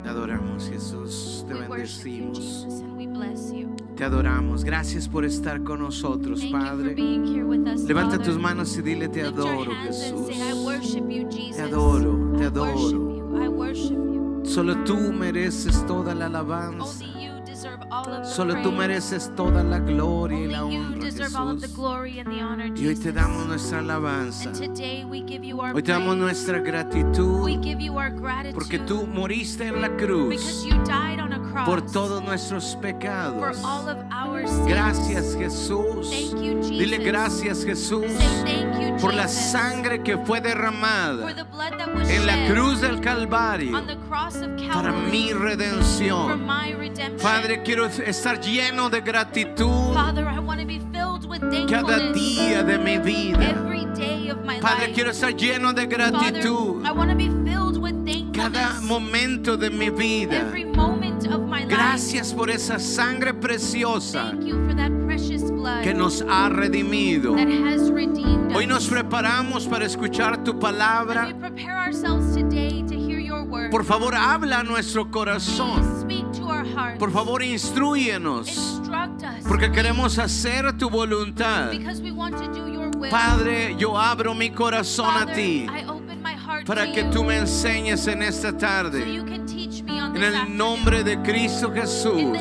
Te adoramos, Jesús. Te bendecimos. Te adoramos. Gracias por estar con nosotros, Padre. Levanta tus manos y dile, te adoro, Jesús. Jesus. adoro, te adoro. Solo tú mereces toda la alabanza. Solo tú mereces toda la gloria y la you honra, deserve all of the Jesús. glory and the honor, Y hoy te damos nuestra alabanza. and today we give you our Hoy te damos nuestra gratitud We give you our gratitude porque tú moriste en la cruz por todos nuestros for pecados. all of our sins. Gracias Jesús. Thank you, Jesus. Dile gracias Jesús Say thank you, por la sangre que fue derramada en la cruz del Calvario para mi redención. Padre, quiero estar lleno de gratitud cada día de mi vida. every day of my Padre, life. quiero estar lleno de gratitud I want to be filled with cada momento de mi vida. Gracias por esa sangre preciosa Thank you for that precious blood que nos ha redimido. Hoy nos preparamos para escuchar tu palabra. Por favor, habla a nuestro corazón. Por favor, instruyenos. Porque queremos hacer tu voluntad. Padre, yo abro mi corazón a ti para que tú me enseñes en esta tarde. En el nombre de Cristo Jesús.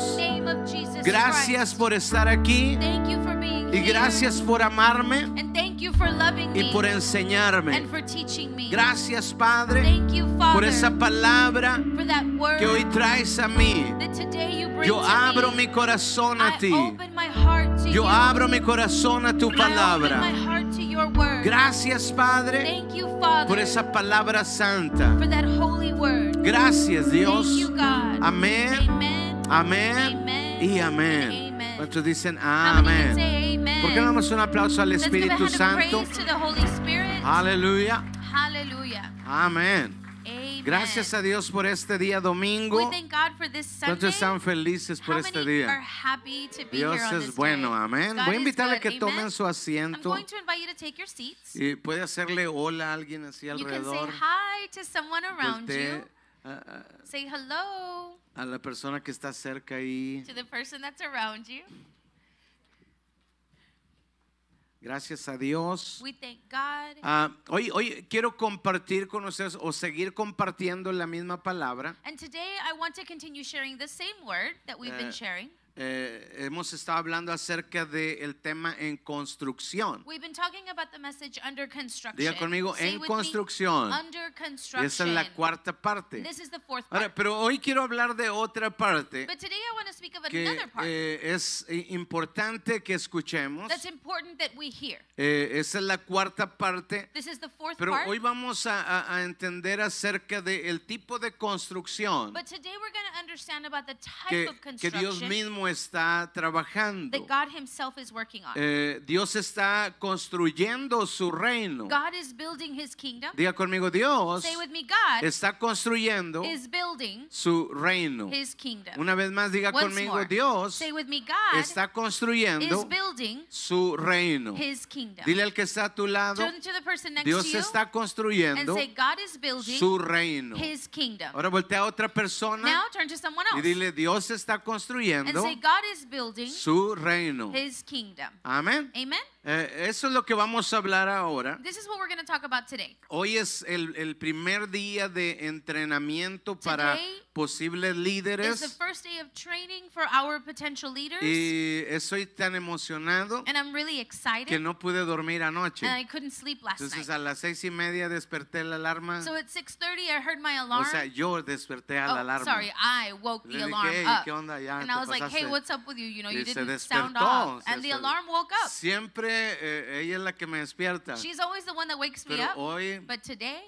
Gracias por estar aquí y gracias por amarme y por enseñarme. Gracias, Padre, por esa palabra que hoy traes a mí. Yo abro mi corazón a ti. Yo abro mi corazón a tu palabra. Gracias, Padre, por esa palabra santa. Gracias, Dios. Amén. Amen. Amén Amen. y amén. Amen. ¿Cuántos dicen amén? ¿Por qué no damos un aplauso al a Espíritu Santo? praise to the Holy Spirit. Aleluya. Hallelujah. Amén. Amen. Gracias a Dios por este día domingo. thank God for this Sunday. ¿Cuántos están felices por este día? Dios es bueno, amén. Voy a invitarle good, que tomen su asiento going to invite you to take your seats. y puede hacerle hola a alguien así alrededor. A, a- Say hello a la persona que está cerca ahí. to the person that's around you. Gracias a Dios. We thank God. Ah, hoy, hoy quiero compartir con ustedes o seguir compartiendo la misma palabra. And today I want to continue sharing the same word that we've Eh, been sharing. Eh, hemos estado hablando acerca del tema en construcción. We've been talking about the message under construction. Diga conmigo, Say en with me, construcción. under construction. Esa es la cuarta parte. This is the fourth Ahora, part. pero hoy quiero hablar de otra parte But today I want to speak of que another part eh, es importante que escuchemos. that's important that we hear. Eh, esa es la cuarta parte. This is the fourth Pero part. hoy vamos a, a- a entender acerca del tipo de construcción But today we're going to understand about the type que, of que Dios construction mismo está trabajando. that God Himself is working on. Eh, Dios está construyendo su reino. God is building His kingdom. Diga conmigo, Dios Say with me, God está construyendo is building su reino. His kingdom. Una vez más, diga Once conmigo, more. Dios Say with me, God está is construyendo building su reino. His kingdom. Dile al que está a tu lado, Turn to the person next Dios to you está and construyendo say, God is building su reino. His kingdom. Ahora voltea a otra persona Now turn to someone y else dile, Dios está and construyendo say, God is building su reino. His kingdom. Amén. Amen. Eh, eso es lo que vamos a hablar ahora. This is what we're going to talk about today. Hoy es el, el primer día de entrenamiento para Today posibles It's the líderes first day of training for our potential leaders, y estoy tan emocionado and I'm really excited. que no pude dormir anoche. and I couldn't sleep last Entonces night. a las seis y media desperté la alarma. So at 6:30, I heard my O alarm. sea, yo desperté a la oh, alarma. sorry, I woke Le the dije, alarm "Hey, up. ¿qué onda? Ya and te I was like, "Hey, pasaste". what's up with you? You know, Y you se didn't sound despertó, off." se And the despertó. alarm woke up. Siempre eh, ella es la que me despierta. She's always the one that wakes me Pero up. hoy But today,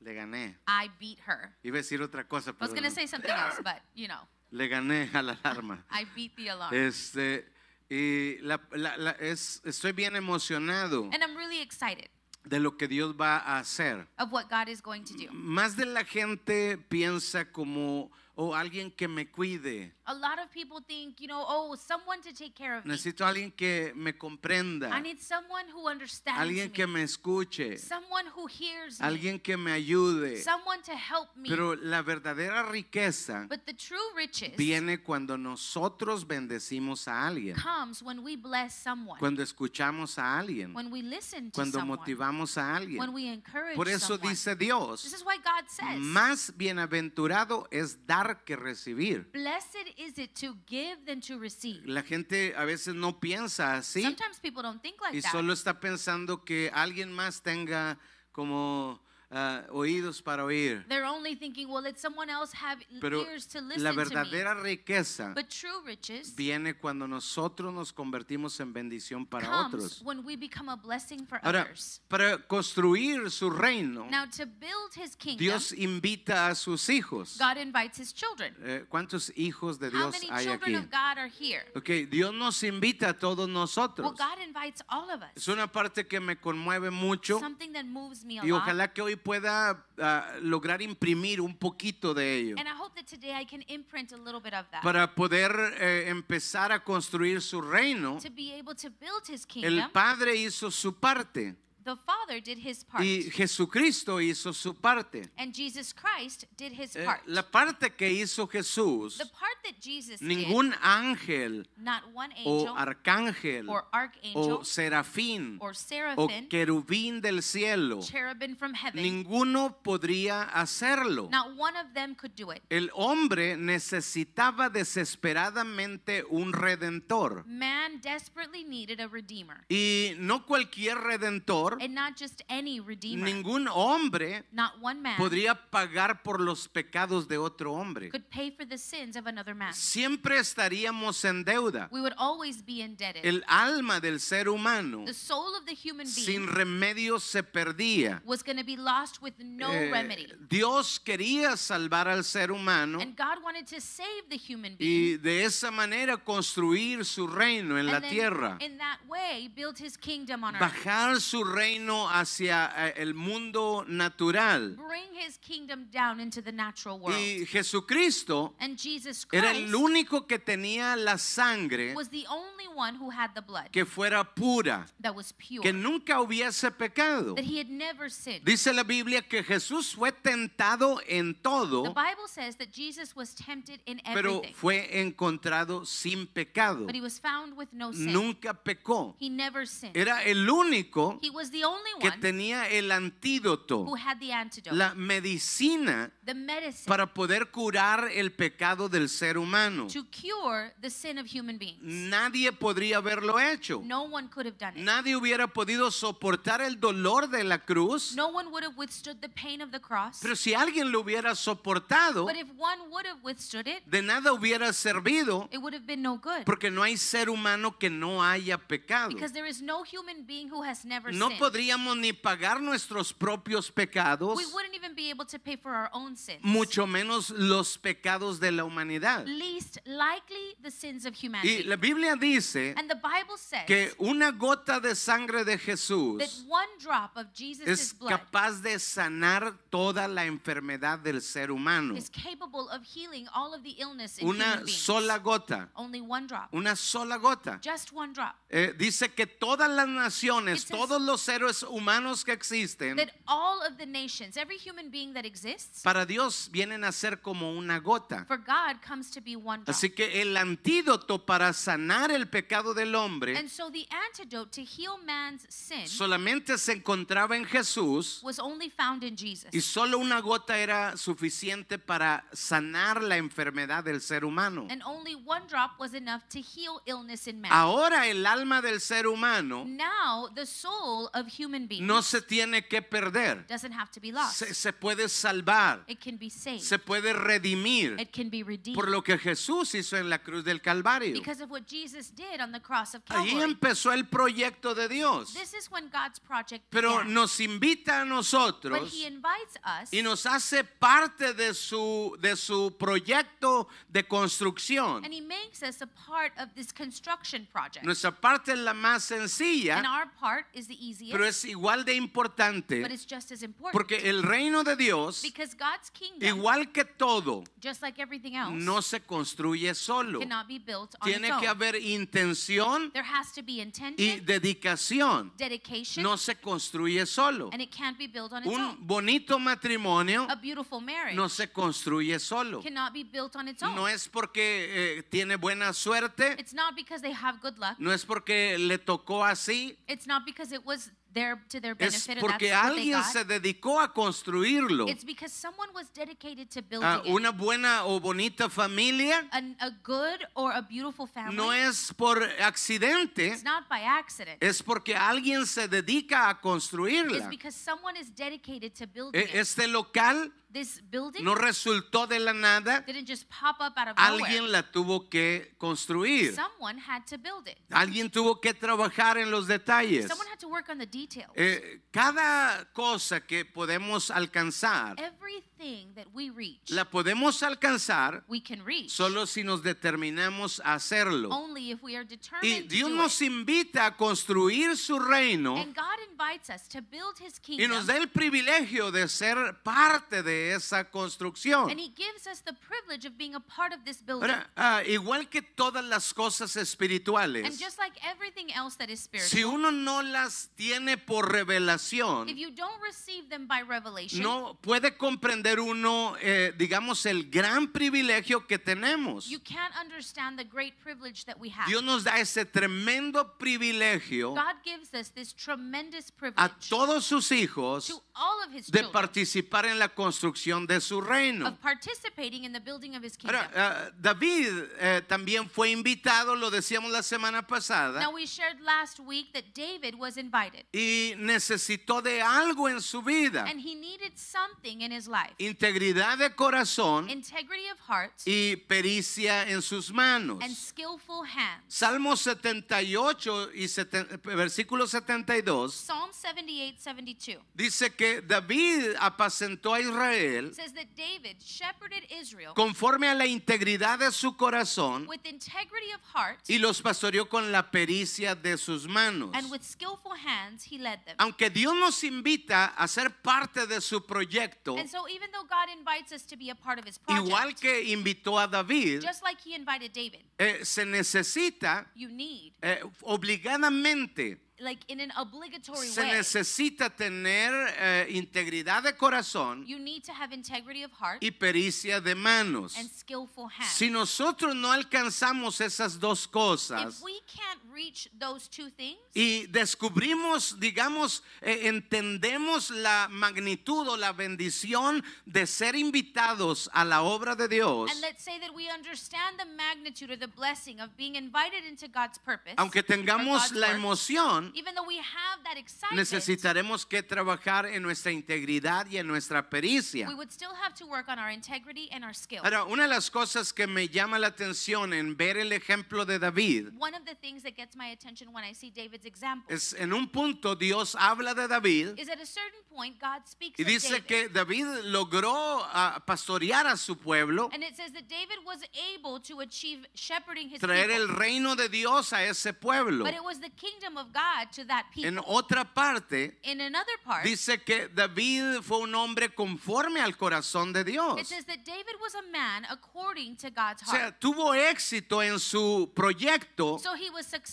le gané. I beat her. Iba a decir otra cosa, I was pero gonna say something else, but you know, le gané a la alarma. I beat the alarm. Este, y la- la- la- es, estoy bien emocionado and I'm really excited de lo que Dios va a hacer. of what God is going to do. Más de la gente piensa como, o alguien que me cuide. A lot of people think, you know, oh, someone to take care of me. Necesito alguien que me comprenda, I need someone who understands alguien que me. escuche, Someone who hears me. alguien que me ayude. Someone to help me. Pero la verdadera riqueza but the true riches viene cuando nosotros bendecimos a alguien, comes when we bless someone. cuando escuchamos a alguien, when we listen to cuando someone. motivamos a when alguien. we encourage Por eso someone. dice This Dios, is why God says, más bienaventurado es dar que recibir. Blessed is it to give than to receive. La gente a veces no piensa así Sometimes people don't think like y that. solo está pensando que alguien más tenga como ah, oídos para oír. They're only thinking, well, let someone else have Pero ears to listen la to me. verdadera riqueza But true riches viene cuando nosotros nos convertimos en bendición para comes otros. when we become a blessing for Ahora, others. para construir su reino, Now, to build his kingdom, Dios invita a sus hijos. God invites his children. Eh, ¿Cuántos hijos de How Dios many hay children aquí? of God are here? Ok, Dios nos invita a todos Well, nosotros. God invites all of us. Es una parte que me conmueve mucho Something that moves me a y lot. ojalá que hoy pueda ah, lograr imprimir un poquito de ello And I hope that today I can imprint a little bit of that. para poder eh, empezar a construir su reino. to be able to build his El kingdom, Padre hizo su parte the Father did his part. y Jesucristo hizo su parte. and Jesus Christ did his Eh, part. La parte que hizo Jesús, the part that Jesus ningún ángel did, not one o angel arcángel or archangel o serafín or o seraphim, querubín del cielo, cherubim from heaven, ninguno podría hacerlo. not one of them could do it. El hombre necesitaba desesperadamente un redentor. Man desperately needed a redeemer. Y no cualquier redentor, And not just any redeemer. ningún hombre not one man podría pagar por los pecados de otro hombre. could pay for the sins of another man. Siempre estaríamos en deuda. We would always be indebted. El alma del ser humano the soul of the human being sin remedio se perdía. was going to be lost with no Eh, remedy. Dios quería salvar al ser humano And God wanted to save the human being. y de esa manera construir su reino en la then tierra. in that way build his kingdom on earth. Bajar su reino hacia eh, el mundo natural. Bring his kingdom down into the natural world. Y Jesucristo and Jesus era Christ el único que tenía la sangre was the only one who had the blood que fuera pura, that was pure. que nunca hubiese pecado. that he had never sinned. Dice la Biblia que Jesús fue tentado en the todo, Bible says that Jesus was tempted in pero everything. fue encontrado sin pecado. but he was found with no sin. Nunca pecó. he never sinned. Era el único he was the only que one tenía el antídoto, who had the antidote. la medicina the medicine para poder curar el pecado del ser humano. to cure the sin of human beings. Nadie podría haberlo hecho. No one could have done it. Nadie hubiera podido soportar el dolor de la cruz. No one would have withstood the pain of the cross. Pero si alguien lo hubiera soportado, But if one would have withstood it, de nada hubiera servido it would have been no good. porque no hay ser humano que no haya pecado. Because there is no human being who has never No sinned. Podríamos ni pagar nuestros propios pecados, We wouldn't even be able to pay for our own sins. mucho menos los pecados de la humanidad. Least likely the sins of Y humanity. la Biblia dice and the Bible says que una gota de sangre de that Jesús one drop of Jesus' es capaz de sanar toda la enfermedad del ser humano. is capable of healing all of the illness in Una human sola gota, Only one drop. una sola gota. Just one drop. Eh, dice que todas las naciones, It todos los seres humanos que existen, That all of the nations, every human being that exists, para Dios vienen a ser como una gota. for God comes to be one drop. Así que el antídoto para sanar el pecado del hombre And so the antidote to heal man's sin solamente se encontraba en Jesús was only found in Jesus. y solo una gota era suficiente para sanar la enfermedad del ser humano. And only one drop was enough to heal illness in man. Ahora el alma del ser humano Now the soul of human beings no se tiene que perder, doesn't have to be lost. se, se puede salvar, It can be saved. se puede redimir It can be redeemed. por lo que Jesús hizo en la cruz del Calvario. because of what Jesus did on the cross of Ahí Calvary. empezó el proyecto de Dios. This is when God's project Pero began. nos invita a but nosotros he invites us y nos hace parte de su, de su proyecto de construcción. and he makes us a part of this construction project. Nuestra parte es la más and sencilla, our part is the easiest. Obvious, pero es igual de importante but it's just as important. porque el reino de Dios, because God's kingdom, igual que todo, just like everything else, no se construye solo. cannot be built on Tiene its own. que haber intención there has to be y intention, dedicación. dedication, No se construye solo. and it can't be built on its Un own. bonito matrimonio A beautiful marriage no se construye solo. cannot be built on its own. No es porque eh, tiene buena suerte, It's not because they have good luck. no es porque le tocó así, It's not because it was there to their es porque alguien se dedicó a construirlo. It's because someone was dedicated to building Ah, una buena o bonita familia An- a good or a beautiful family. no es por accidente, it's not by accident. es porque alguien se dedica a It's construirla. because someone is dedicated to building E-. Este local This building no resultó de la nada, didn't just pop up out of alguien la tuvo que construir. Someone had to build it. Alguien tuvo que trabajar en los detalles. Someone had to work on the details. Eh, cada cosa que podemos alcanzar, Everything that we reach, la podemos alcanzar we can reach solo si nos determinamos a hacerlo. only if we are Y determined to Dios do nos it. invita a construir su reino And God invites us to build His y kingdom. nos da el privilegio de ser parte de esa construcción. And he gives us the privilege of being a part of this building. Ahora, ah, igual que todas las cosas And espirituales, just like everything else that is si spiritual, uno no las tiene por if revelación, you don't receive them by revelation, no puede comprender uno, eh, digamos, el gran privilegio que tenemos. you can't understand the great privilege that we have. Dios nos da ese tremendo privilegio God gives us this tremendous a privilege todos sus hijos to all of his de children participar en la construcción de su reino. of participating in the building of his kingdom. Ahora, ah, David eh, también fue invitado, lo decíamos la semana pasada, now we shared last week that David was invited y necesitó de algo en su vida. and he needed something in his life. Integridad de corazón Integrity of heart y pericia en sus manos. and skillful hands. Salmo 78 y seten- versículo 72 Psalm 78, 72 dice que David apacentó a Israel says that David shepherded Israel conforme a la integridad de su corazón with integrity of heart y los pastoreó con la pericia de sus manos. and with skillful hands he led them. Aunque Dios nos invita a ser parte de su proyecto, And so even though God invites us to be a part of his project, igual que invitó a David, just like he invited David, eh, se necesita you need eh, obligadamente like in an obligatory se way, necesita tener eh, integridad de corazón you need to have integrity of heart y pericia de manos. and skillful hands. Si nosotros no alcanzamos esas dos cosas if we can't reach those two things y descubrimos, digamos, eh, entendemos la magnitud o la bendición de ser invitados a la obra de Dios, and let's say that we understand the magnitude or the blessing of being invited into God's purpose, aunque tengamos la emoción, even though we have that excitement, necesitaremos que trabajar en nuestra integridad y en nuestra pericia. we would still have to work on our integrity and our skill. Ahora, una de las cosas que me llama la atención en ver el ejemplo de David One of the things that gets my attention when I see David's example es en un punto Dios habla de David is at a certain point God speaks y of dice David. que David logró ah, pastorear a su pueblo, and it says that David was able to achieve shepherding his traer people. el reino de Dios a ese pueblo. but it was the kingdom of God to that people. En otra parte, In another part, dice que David fue un hombre conforme al corazón de it Dios. says that David was a man according to God's O sea, heart. tuvo éxito en su proyecto So he was successful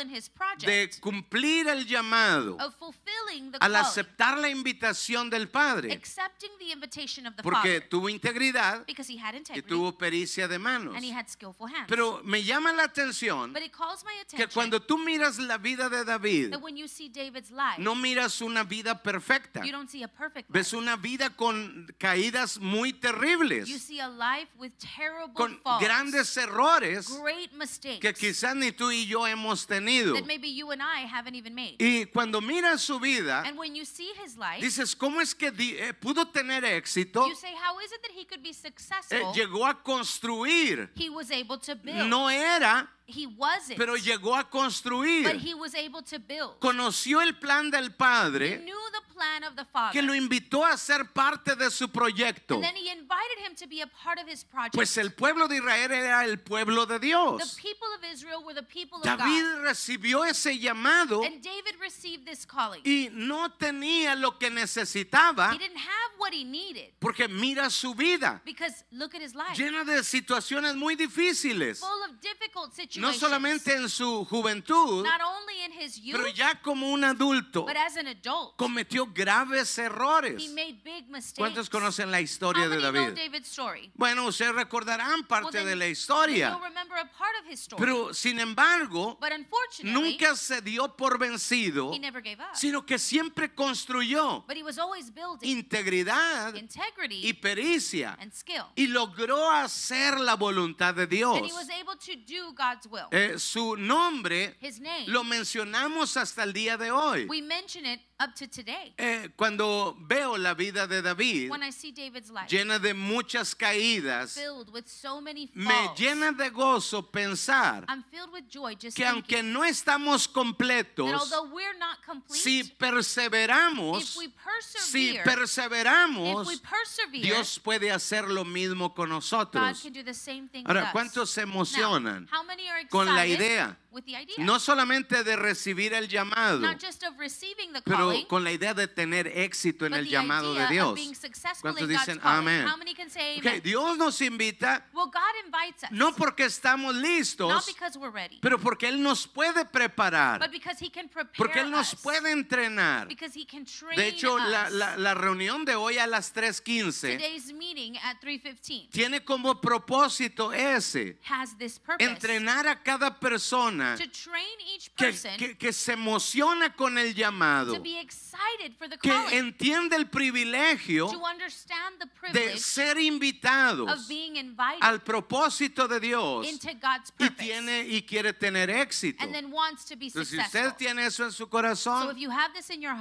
in his de project cumplir el llamado of fulfilling the al aceptar la invitación del Padre, accepting the invitation of the porque Father, tuvo integridad because he had y tuvo pericia de manos. and he had skillful hands. Pero me llama la atención but it calls my que attention cuando tú miras la vida de David, that when you see David's life, no miras una vida perfecta, you don't see a perfect ves una vida con caídas muy terribles, You see a life with terrible con falls, grandes errores great mistakes que quizás ni tú y yo hemos tenido. that maybe you and I haven't even made. Y cuando miras su vida, and when you see his life, dices, ¿cómo es que di- eh, pudo tener éxito? you say, how is it that he could be Eh, successful? llegó a construir, he was able to build. no era he wasn't. pero llegó a but construir. he was able to build. Conoció el plan del He Padre knew the plan of the Father. que lo invitó a ser parte de su proyecto. and then he invited him to be a part of his project. Pues el pueblo de Israel era el pueblo de the Dios. people of Israel were the people of David God. recibió ese llamado And David received this calling. y no tenía lo que necesitaba He didn't have what he needed porque mira su vida because look at his life. llena de situaciones muy difíciles. Full of difficult No solamente en su juventud, not only in his youth, pero ya como un adulto but as an adult. cometió graves errores. He made big mistakes. ¿Cuántos conocen la How historia de many know David? Bueno, ustedes recordarán Well, parte then- de la historia, a part of his story. pero sin embargo, but nunca se dio por vencido, he never gave up. sino que siempre construyó but he was always building integridad integrity y pericia and skill. y logró hacer la voluntad de and he Dios. was able to do God's will. Eh, su nombre his name, lo mencionamos hasta el día de hoy. we mention it up to today. Eh, cuando veo la vida de David when I see David's life llena de muchas caídas, filled with so many falls, me llena de gozo pensar I'm filled with joy just que thinking aunque no estamos that completos, although we're not complete, si if perseveramos, si if perseveramos, we persevere, Dios puede hacer lo mismo con God nosotros. can do the same thing Ahora, with us. ¿cuántos se Now, emocionan how many are con la idea? with the idea? No solamente de recibir el llamado, not just of receiving the pero con la idea de tener éxito en el llamado de Dios. ¿Cuántos dicen amén? How many can say Ok, amen? Dios nos invita Well, God invites us, no porque estamos listos, ready, pero porque Él nos puede preparar, porque Él nos puede entrenar. De hecho, la, la- la reunión de hoy a las 3.15 Today's meeting at 3:15 tiene como propósito ese, entrenar a cada persona que, que- que se emociona con el llamado, to be que entiende el privilegio de ser invitados al propósito de Dios into God's y tiene y quiere tener éxito. and then wants to be Entonces, si usted tiene eso en su corazón,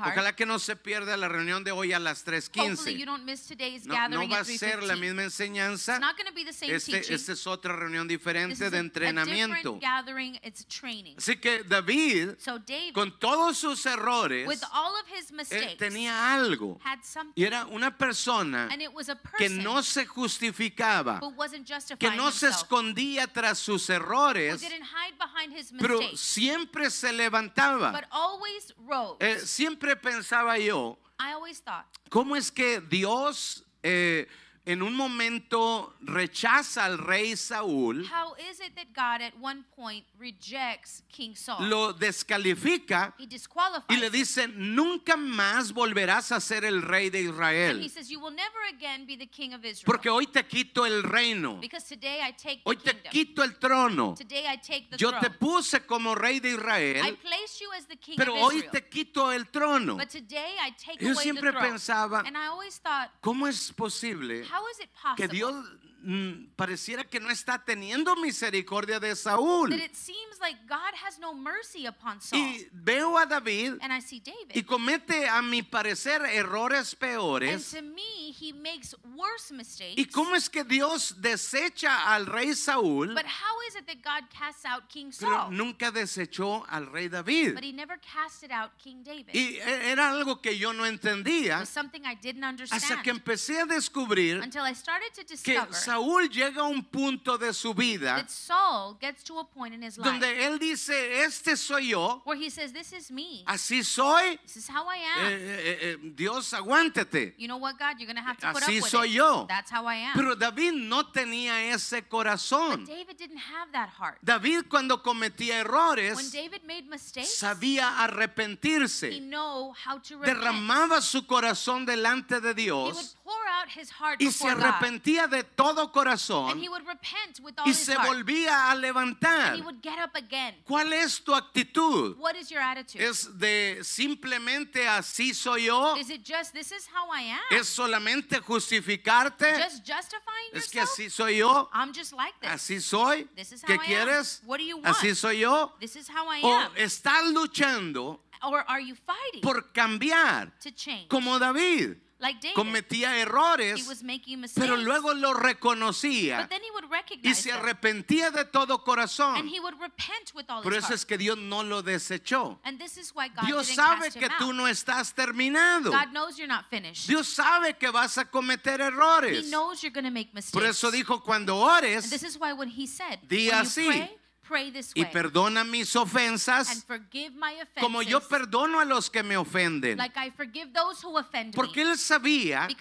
ojalá que no se pierda la reunión de hoy a las hopefully you 3.15. don't miss today's No, no va a ser la 3:15. misma enseñanza. Este, esta es otra reunión diferente de entrenamiento. Así que David, con todos sus errores, with all of his él tenía algo. had something, Y era una persona and it was a que person no se justificaba, que no se escondía tras sus errores, pero siempre se levantaba. but always rose. Eh, siempre pensaba yo, I always thought, ¿cómo es que Dios eh, en un momento rechaza al rey Saúl, how is it that God at one point rejects King Saul? lo descalifica he y le dice, nunca más volverás a ser el rey de And he Israel, says, You will never again be the king of Israel. porque hoy te quito el reino, because today I take the hoy te kingdom. quito el trono, Today I take the yo throne. te puse como rey de I Israel, place you as the king pero of hoy Israel. te quito el trono. But today I take Yo away siempre the throne. pensaba, and I always thought, ¿cómo es posible how que possible Dios mm, pareciera que no está teniendo misericordia de Saúl? that it seems like God has no mercy upon Saul? Y veo a David and I see David. y comete, a mi parecer, errores and peores. to me, he makes worse mistakes. ¿Y cómo es que Dios desecha al rey Saúl, but how is it that God casts out King pero Saul? nunca desechó al rey David? but he never casted out King David. Y e- era algo que yo no entendía was something I didn't hasta understand que empecé a descubrir until I started to que discover Saúl llega a un punto de su vida that Saul gets to a point in his life donde él dice, este soy yo, where he says, This is me. así soy, This is how I Eh, am. eh, eh, Dios aguántate. you know what, God? You're have to put up Así with soy it. yo. That's how I am. Pero David no tenía ese corazón. David didn't have that heart. David cuando cometía When errores David made mistakes, sabía he arrepentirse, know how to derramaba su corazón delante de he would Dios pour out his heart y se God. arrepentía de todo Corazón he would repent with all y se volvía a levantar. ¿Cuál es tu actitud? What is your attitude? ¿Es de simplemente así soy yo? is it just this is how I am? ¿Es solamente justificarte? Es que así soy yo. I'm just like this. Así soy. This is how ¿Qué I am. quieres? What do you want? Así soy yo. This is how I O estás luchando or are you fighting por cambiar, to change? como David. Like David. Cometía he errores, mistakes. pero luego lo reconocía but then he would y se arrepentía de todo And corazón. he would repent with all Por eso es que Dios no lo desechó. And this is why God Dios sabe que tú no estás terminado. God knows you're not finished. Dios sabe que vas a cometer He errores. knows you're going to make mistakes. Por eso dijo, cuando and ores when así, pray, this y way. perdona mis and ofensas, forgive my offenses. como yo perdono a los que me ofenden. like I forgive those who offend Porque él sabía he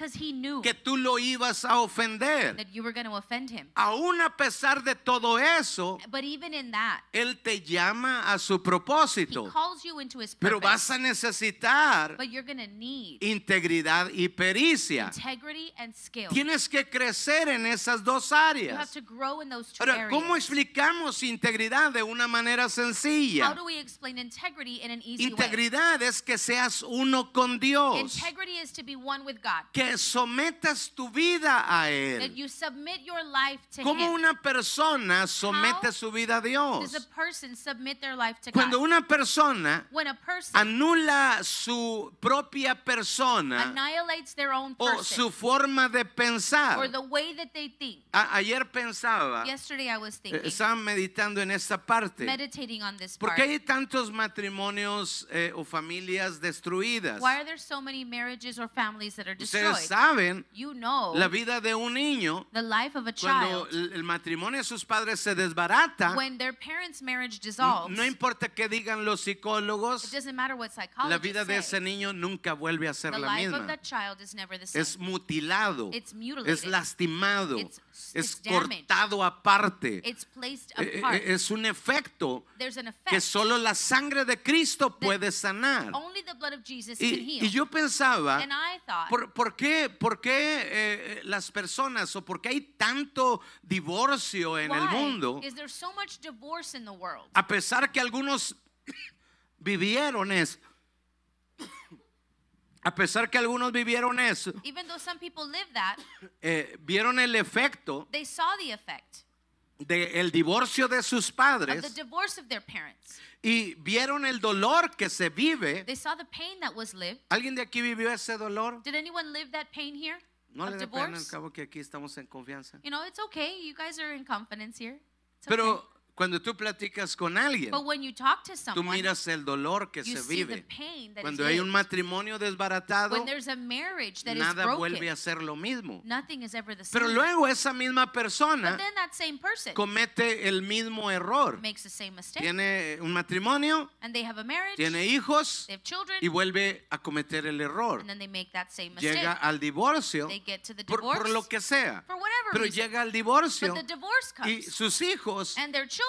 que tú lo ibas a ofender. that you were going to offend him. Aún a pesar de todo eso, But even in that, Él te llama a su he propósito. calls you into his Pero vas a necesitar but you're need integridad y pericia. integrity and skill. Tienes que crecer en esas dos You have áreas. to grow in those two Ahora, ¿cómo areas. explicamos integridad de una manera How sencilla? do we explain integrity in an easy way? Integridad es que seas uno con Dios, Integrity is to be one with God. que sometas tu vida a That Él. you submit your life to ¿Cómo Him. una persona somete How su vida a Does Dios? a person submit their life to Cuando God? una persona When a person anula su propia persona annihilates their own o person su forma de or pensar. the way that they think. A- ayer pensaba, Yesterday I was eh, thinking, estaba meditando en esta parte. meditating on this ¿Por part. qué hay tantos matrimonios eh, o familias destruidas? Why are there so many marriages or families that are Ustedes destroyed? saben You know la vida de un niño the life of a cuando child el el matrimonio de sus padres se desbarata. when their parents' marriage dissolves. No importa que digan los It psicólogos, doesn't matter what la vida psychologists de ese niño nunca vuelve a ser The la life of misma. that child is never the same. Es mutilado, It's mutilated. es lastimado, It's- es cortado aparte. It's placed eh, apart. Es un efecto There's an que solo la sangre de Cristo puede sanar. Only the blood of Jesus can Y, y yo pensaba, and I thought, ¿por, por qué, por qué eh, las personas o por qué hay tanto divorcio en el mundo? is there so much divorce in the world? A pesar que algunos vivieron eso. A pesar que algunos vivieron eso, Even though some people live that, eh, vieron el efecto they saw the effect del divorcio de sus of the padres divorce of their parents. y vieron el dolor que se vive. They saw the pain that was lived. ¿Alguien de aquí vivió ese dolor? Did anyone live that pain here? No of le dé pena al divorce? cabo que aquí estamos en confianza. You know, it's okay. You guys are in confidence here. It's Pero. Cuando tú platicas con alguien, But when you talk to tú someone, miras el dolor que se vive. Cuando hay un matrimonio desbaratado, nada vuelve a ser lo mismo. nothing is ever the same. Pero luego esa misma persona person comete el mismo error. makes the same mistake. Tiene un matrimonio, and they have a marriage, tiene hijos they have children, y vuelve a cometer el error. and then they make that same mistake. Llega al divorcio they get to the por, divorce por lo que sea. Pero reason. llega al divorcio y sus hijos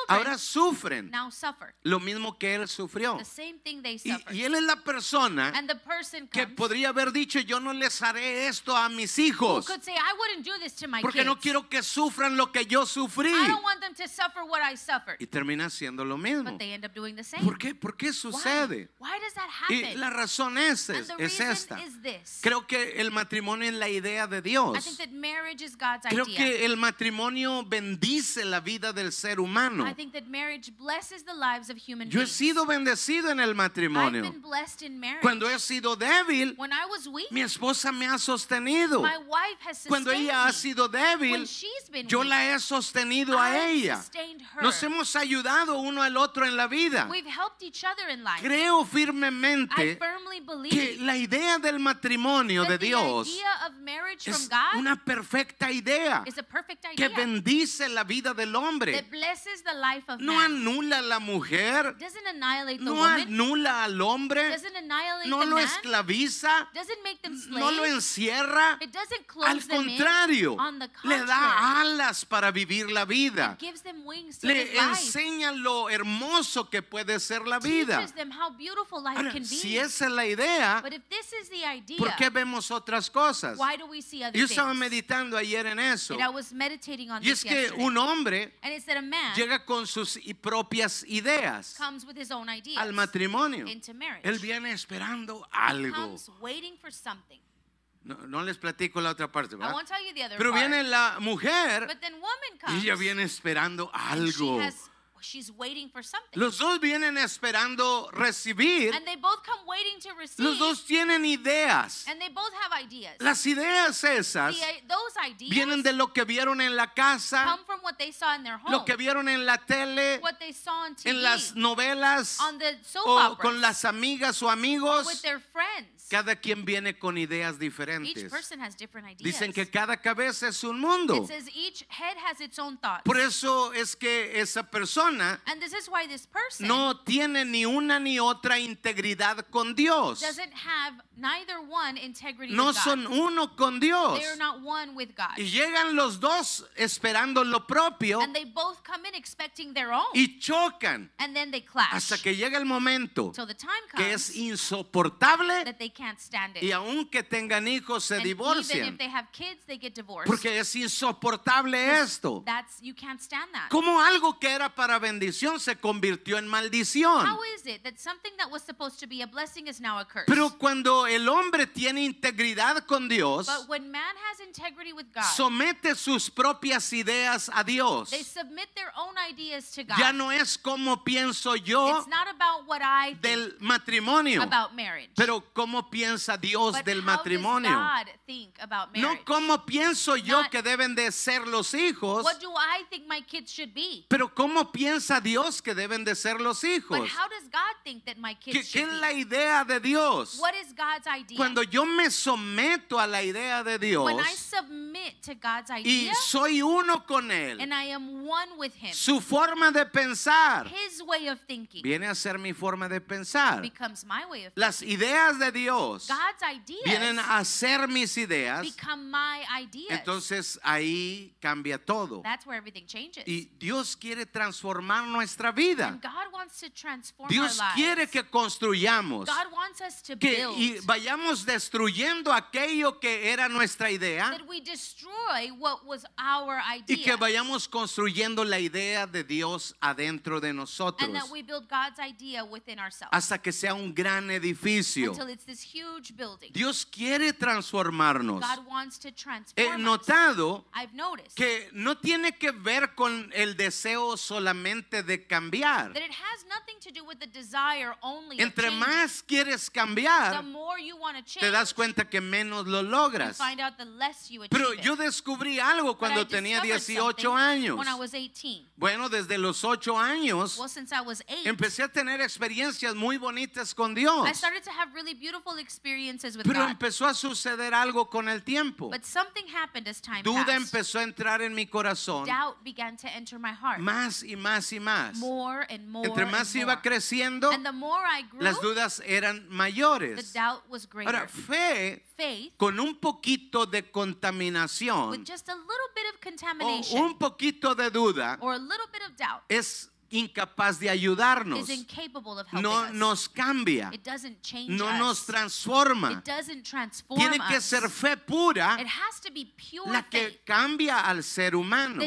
ahora sufren now suffer lo mismo que él sufrió. the same thing they Y, y él es la persona and the person que podría haber dicho, yo no les haré esto a mis hijos, say, I wouldn't do this to my porque kids. no quiero que sufran lo que yo sufrí. I don't want them to suffer what I suffered. Y termina haciendo lo mismo. But they end up doing the same. ¿Por qué? ¿Por qué Why? sucede? Why does that Y la razón es, es, es reason esta. is this. Creo que el matrimonio es la idea de I Dios. think that marriage is God's Creo idea. que el matrimonio bendice la vida del ser humano. I think that marriage blesses the lives of human Yo he beings. sido bendecido en el I've matrimonio. been blessed in marriage. Cuando he sido débil, when I was weak, mi esposa me ha sostenido. my wife has sustained Cuando ella ha sido when débil, she's been yo weak, la he sostenido a ella. sustained her. Nos hemos ayudado uno al otro en la vida. We've helped each other in life. Creo I firmemente firmly believe que la idea del matrimonio de that the Dios idea of marriage es from God una perfecta idea is a perfect que idea bendice la vida del hombre. that blesses the life of No man. anula a la mujer, Doesn't annihilate the no woman. anula al hombre, Doesn't annihilate no the lo man. esclaviza, Doesn't make them slaves. no lo encierra. It doesn't Al close them in. contrario, On the le da alas para vivir la vida. it gives them wings to Le live life. enseña lo hermoso que puede ser la vida. Teaches them how beautiful life Ahora, can be. si esa es la idea, But if this is the idea, ¿por qué vemos otras cosas? why do we see other Yo things? estaba meditando ayer en eso. and I was meditating on Y this es que yesterday. un hombre and it's that a man llega con sus propias ideas comes with his own ideas al matrimonio. into marriage. Él viene esperando algo. comes waiting for something. No, no les platico la otra parte, I ¿verdad? won't tell you the other Pero viene la mujer y ella viene esperando she algo. has she's waiting for something. Los dos vienen esperando recibir. And they both come waiting to receive. Los dos tienen ideas. And they both have ideas. Las ideas esas The, i- those ideas vienen de lo que vieron en la casa, come from what they saw in their home, lo que vieron en la tele, what they saw on TV, en las novelas on the soap o operas, con las amigas o with amigos. their friends. Cada quien viene con ideas Each diferentes. person has different ideas. Dicen que cada cabeza es un mundo. it says each head has its own thoughts. Por eso es que esa persona and this is why this person no tiene ni una ni otra integridad con Dios. doesn't have neither one integrity No with God. son uno con Dios. They are not one with God. Y llegan los dos esperando lo propio And they both come in expecting their own. y chocan and then they clash. hasta que llega el momento Till the time que es insoportable that they can't stand it. y aunque tengan hijos se and even divorcian if they have kids, they get divorced. porque es insoportable esto. That's you can't stand that. Como algo que era para bendición se convirtió en maldición. How is it that something that was supposed to be a blessing is now a curse? Pero cuando el hombre tiene integridad con Dios, but when man has integrity with God, somete sus propias ideas a Dios. they submit their own ideas to God. Ya no es como pienso yo it's not about what I think del matrimonio, about marriage. pero cómo piensa Dios but del matrimonio. No cómo pienso yo Not- que deben de ser los hijos, what do I think my kids should be? pero cómo piensa Dios que deben de ser los But hijos. how does God think that my ¿Qué, kids qué should es be? la idea de Dios? What is God's idea? Cuando yo me someto a la idea de Dios when I submit to God's y idea soy uno con Él, and I am one with Him, su forma de pensar His way of thinking viene a ser mi forma de pensar. becomes my way of Las ideas de Dios ideas vienen a ser mis ideas, become my ideas. entonces ahí cambia todo. That's where everything changes. Y Dios quiere transformar nuestra vida. and God wants to transform Dios our lives. quiere que construyamos, God wants us to que build. y vayamos destruyendo aquello que era nuestra idea that we destroy what was our idea. y que vayamos construyendo la idea de Dios adentro de nosotros and that we build God's idea within ourselves hasta que sea un gran edificio. Huge building. Dios quiere transformarnos. God wants to He transform us. notado I've noticed que no tiene que ver con el deseo solamente de cambiar. that it has nothing to do with the desire only Entre más quieres the cambiar, more you want to change, te das cuenta que menos lo you logras. find out the less you achieve Pero yo descubrí algo cuando tenía discovered 18 something años. When I was 18. Bueno, desde los 8 años Well, since I was 8, empecé a tener experiencias muy bonitas con Dios. I started to have really beautiful experiences with Pero God. empezó a suceder algo con el tiempo. But something happened as time Duda passed. empezó a entrar en mi corazón Doubt began to enter my heart. más y más y más. more and more Entre más and iba more. creciendo, And the more I grew, las dudas eran the mayores. doubt was greater. Ahora, fe Faith, con un poquito de with contaminación just a little bit of o contamination un poquito de duda or a little bit of doubt, es incapaz de ayudarnos. No nos cambia, it doesn't change no nos transforma. it doesn't transform Tiene que ser fe pura it has to be pure la que cambia al ser humano.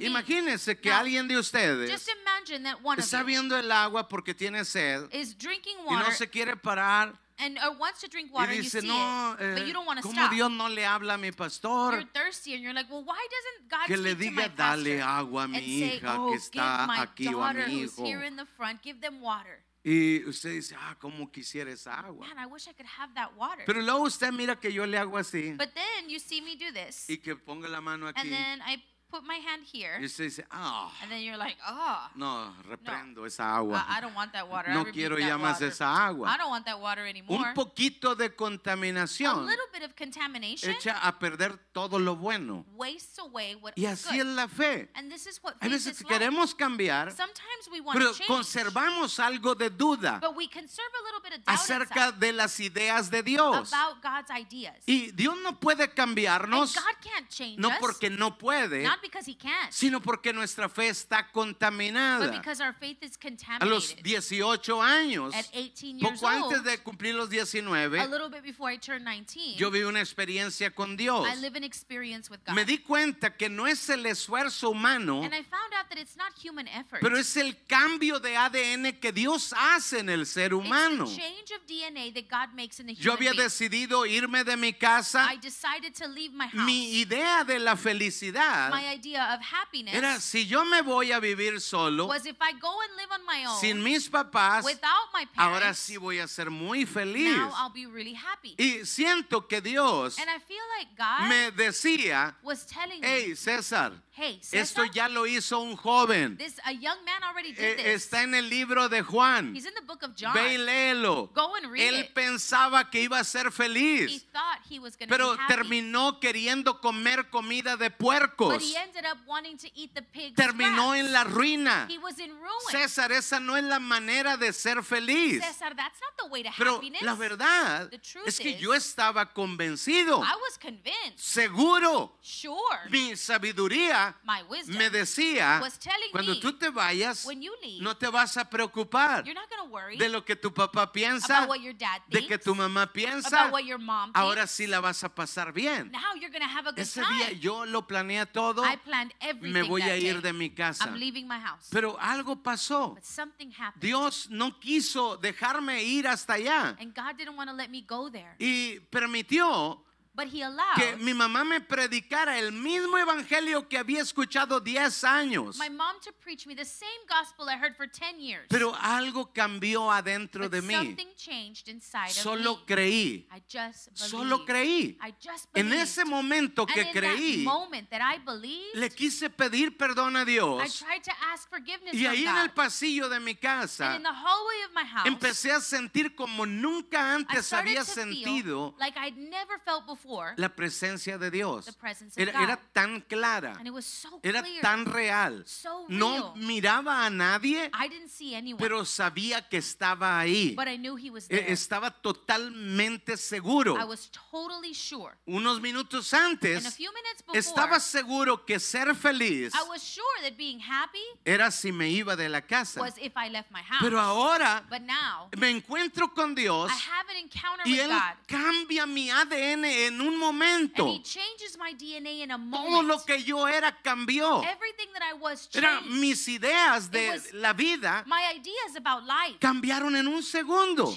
imagínense que alguien de ustedes Just imagine that one of está viendo el agua porque tiene sed is drinking y no se quiere parar and or wants to drink y water you dice, see no, it, but eh, you don't want to ¿cómo stop. Dios no le habla a mi pastor? You're thirsty and you're like, well, why doesn't God Que le speak to my diga, dale pastor agua a and mi say, hija oh, que give está my aquí o a mi hijo. here in the front, give them water. Y usted dice, ah, ¿cómo quisiera esa agua? Man, I wish I could have that water. Pero luego usted mira que yo le hago así but then you see me do this, y que ponga la mano aquí and then I put my hand here, y usted dice, ah, and then you're like, oh, no, reprendo esa agua. I, I don't want that water. I No rebuke quiero ya más esa agua. I don't want that water anymore. Un poquito de a contaminación little bit of contamination echa a perder todo lo bueno. wastes away what Y así good. es la fe. and this is what A veces is like. queremos cambiar, Sometimes we want pero to change, conservamos algo de duda but we conserve a little bit of doubt acerca de las ideas de Dios. about God's ideas. Y Dios no puede cambiarnos, God can't change no porque no puede, not because He can't, sino porque nuestra fe está but contaminada. because our faith is A los contaminated. 18 años, At 18 years poco antes old, de cumplir los a 19, little bit before I turned 19, yo viví una experiencia con Dios. I live an experience with God. Me di cuenta que no es el esfuerzo humano, and I found out that it's not human effort. pero es el cambio de ADN que Dios hace en el ser humano. It's the change of DNA that God makes in the human Yo había decidido irme de mi casa. I decided to leave my house. Mi idea de la felicidad my idea of happiness era si yo me voy a vivir solo, was if I go and live on my own sin mis papás, without my ahora sí voy a ser muy feliz. now I'll be really happy. Y siento que Dios And I feel like God me decía, was telling me, hey César, hey, esto ya lo hizo un joven. this a young man already Eh, did this. Está en el libro de Juan. He's in the book of John. Ve y léelo. Go and read Él it. pensaba que iba a ser He feliz, thought he was going to pero terminó queriendo comer comida de puercos. Ended up wanting to eat the pig Terminó en la ruina. He was in ruin. César, esa no es la manera de ser feliz. Cesar, that's not the way to Pero happiness. la verdad The truth es que is- yo estaba convencido, I was convinced, seguro. sure, Mi sabiduría my wisdom me decía, was telling cuando me, tú te vayas, when you leave, no te vas a preocupar you're not worry de lo que tu papá piensa, about what your dad de thinks, que tu mamá piensa. about what your mom Ahora thinks. sí la vas a pasar bien. Now you're have a good Ese time. día yo lo planeé todo, I planned everything me voy a ir day. de mi casa. I'm leaving my house. Pero algo pasó. but something happened. Dios no quiso dejarme ir hasta allá and God didn't want to let me go there. y permitió But he allowed que mi mamá me predicara el mismo evangelio que había escuchado 10 años. my mom to preach me the same gospel I heard for 10 years. Pero algo cambió adentro but de mí. something changed inside Solo of me. creí. I just Solo believed. creí. I just En believed. ese momento and que in creí, that moment that I believed, le quise pedir perdón a I Dios. tried to ask forgiveness Y ahí en el pasillo de mi and casa in the hallway of my house, empecé a sentir como nunca I antes started había to sentido feel like I'd never felt before, la presencia de Dios. the presence of Era, God. era tan clara, and it was so era clear. tan real. so No miraba a nadie, I didn't see anyone, pero sabía que estaba ahí. but I knew he was E- there. Estaba totalmente seguro. I was totally sure. Unos minutos And a antes, few minutes before, estaba seguro que ser feliz I was sure that being happy era si me iba de la casa. was if I left my house. Pero ahora but now, me encuentro con Dios I have an encounter y with Él God. cambia mi ADN en un momento. he changes my DNA in a Todo moment. lo que yo era cambió. Everything that I was Era changed. mis ideas de la vida my ideas about life cambiaron en un segundo.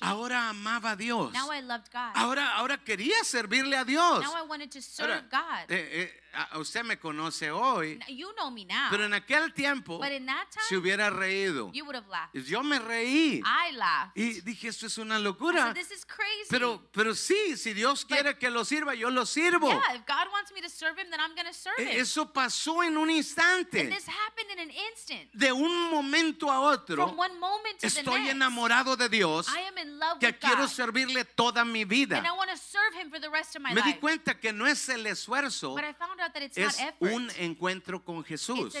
Ahora amaba a Dios. now I loved God. Ahora, ahora quería servirle a Dios. now I wanted to serve Ahora, God. eh, eh, usted me conoce hoy, you know me now. pero en aquel tiempo but time, se hubiera reído. you would have laughed. Yo me reí I laughed. y dije, esto es una locura. said, this is crazy. Pero, pero sí, si Dios quiere que lo sirva, yo lo sirvo. yeah, if God wants me to serve him, then I'm going to serve E- him. Eso pasó en un instante. and this happened in an instant. De un momento a otro, From one moment to the estoy next. enamorado de Dios, I am in love que with quiero God. servirle toda mi vida. and I want to serve him for the rest of my Me di cuenta que no es el esfuerzo, But I found es not effort. un encuentro con Jesús.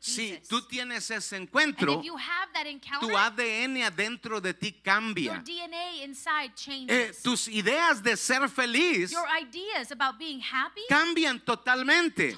Si tú tienes ese encuentro, if you have that encounter, tu ADN adentro de ti your cambia. DNA inside Eh, tus ideas de ser feliz your ideas about being happy cambian totalmente.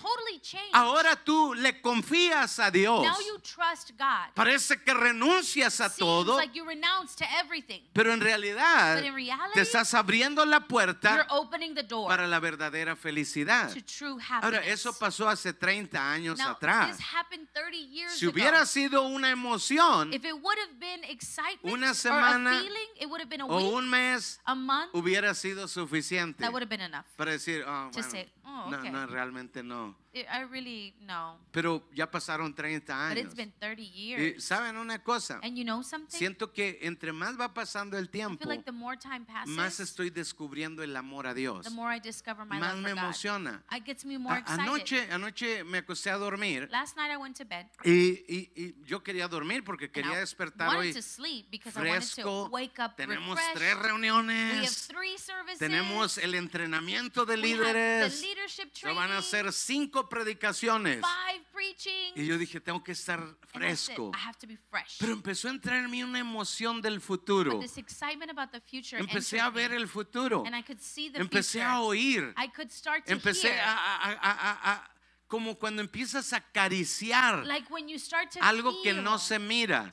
Ahora tú le confías a Dios. now you trust God. Parece que renuncias a todo, like you renounce to everything. pero en realidad But in reality, te estás abriendo la You're puerta opening the door para la verdadera felicidad. To true happiness. Ahora, eso pasó hace 30 años now, atrás. this happened 30 years Si ago. hubiera sido una emoción if it would have been excitement Una or semana a feeling, it would have been a o week, un mes, a month, hubiera sido suficiente that would have been enough. para decir, "Ah, To bueno, say, "Oh, no, okay." no, realmente no. I really no. Pero ya pasaron 30 But años. it's been 30 Y years. saben una cosa, and you know something? siento que entre más va pasando el I tiempo, feel like the more time passes, más estoy descubriendo el amor a Dios. the more I discover my Más love me for God. emociona. It gets me more excited. Anoche, anoche me acosté a dormir Last night I went to bed y, y- y yo quería dormir porque quería I despertar hoy to sleep because I wanted to fresco. wake up Tenemos refreshed. tres We have reuniones. three services. Tenemos el entrenamiento de We have líderes. the leadership Se training. van a hacer cinco predicaciones. Y yo dije, tengo que estar fresco. Pero empezó a entrar en mí una emoción del futuro. Empecé a ver el futuro. see Empecé a oír. Empecé a, a- a- como cuando empiezas a acariciar like algo que no se mira,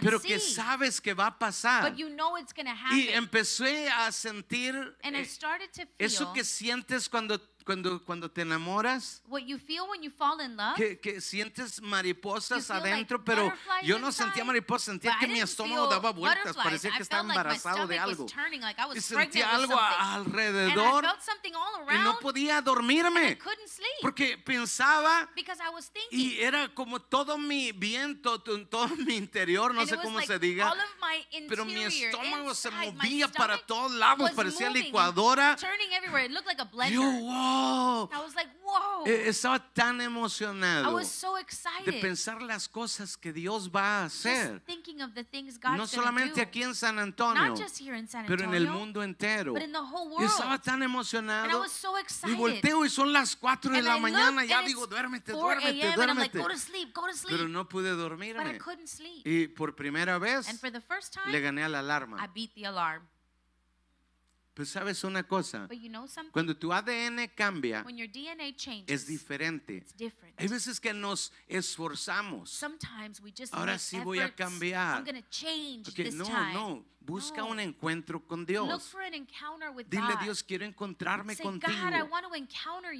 pero see, que sabes que va a pasar. you know. Y empecé a sentir eh, eso que sientes cuando cuando, cuando te enamoras, What you feel when you fall in love. que, que sientes mariposas You feel like adentro, pero butterflies yo no sentía mariposas, sentía but que I mi didn't estómago feel daba vueltas, butterflies. parecía I que estaba felt like my embarazado de stomach was algo. turning, like I was Y pregnant sentía with algo a- something. And I alrededor felt something all y around. no podía and I dormirme couldn't sleep. porque pensaba because I was thinking. y era como todo mi viento, to- todo mi interior, no and sé it was cómo like se diga, all of my pero mi interior, estómago se inside, my movía para stomach todos lados, was parecía moving, licuadora. Turning everywhere. It looked like a blender. Yo, wow, I was like, whoa. Eh, estaba tan I emocionado was so de excited. pensar las cosas que Dios va a hacer. Just thinking of the things God's No solamente do. aquí en San Antonio, Not just here in San pero en Antonio, el mundo entero. but in the whole Y estaba world. tan And I emocionado. was so Y excited. volteo y son las 4 de And la I mañana. Ya digo, duérmete, 4 duérmete, I'm like, duérmete. go to sleep, go to sleep. Pero no pude but I dormirme. couldn't sleep. Y por primera vez and for the first time, le gané a la I alarma. beat the alarm. Pues sabes una cosa, you know cuando tu ADN cambia, changes, es diferente. Hay veces que nos esforzamos. Ahora sí voy a efforts. cambiar. This no, time. no, busca No. un encuentro con Dios. Dile, God. Dios, quiero encontrarme Say, contigo.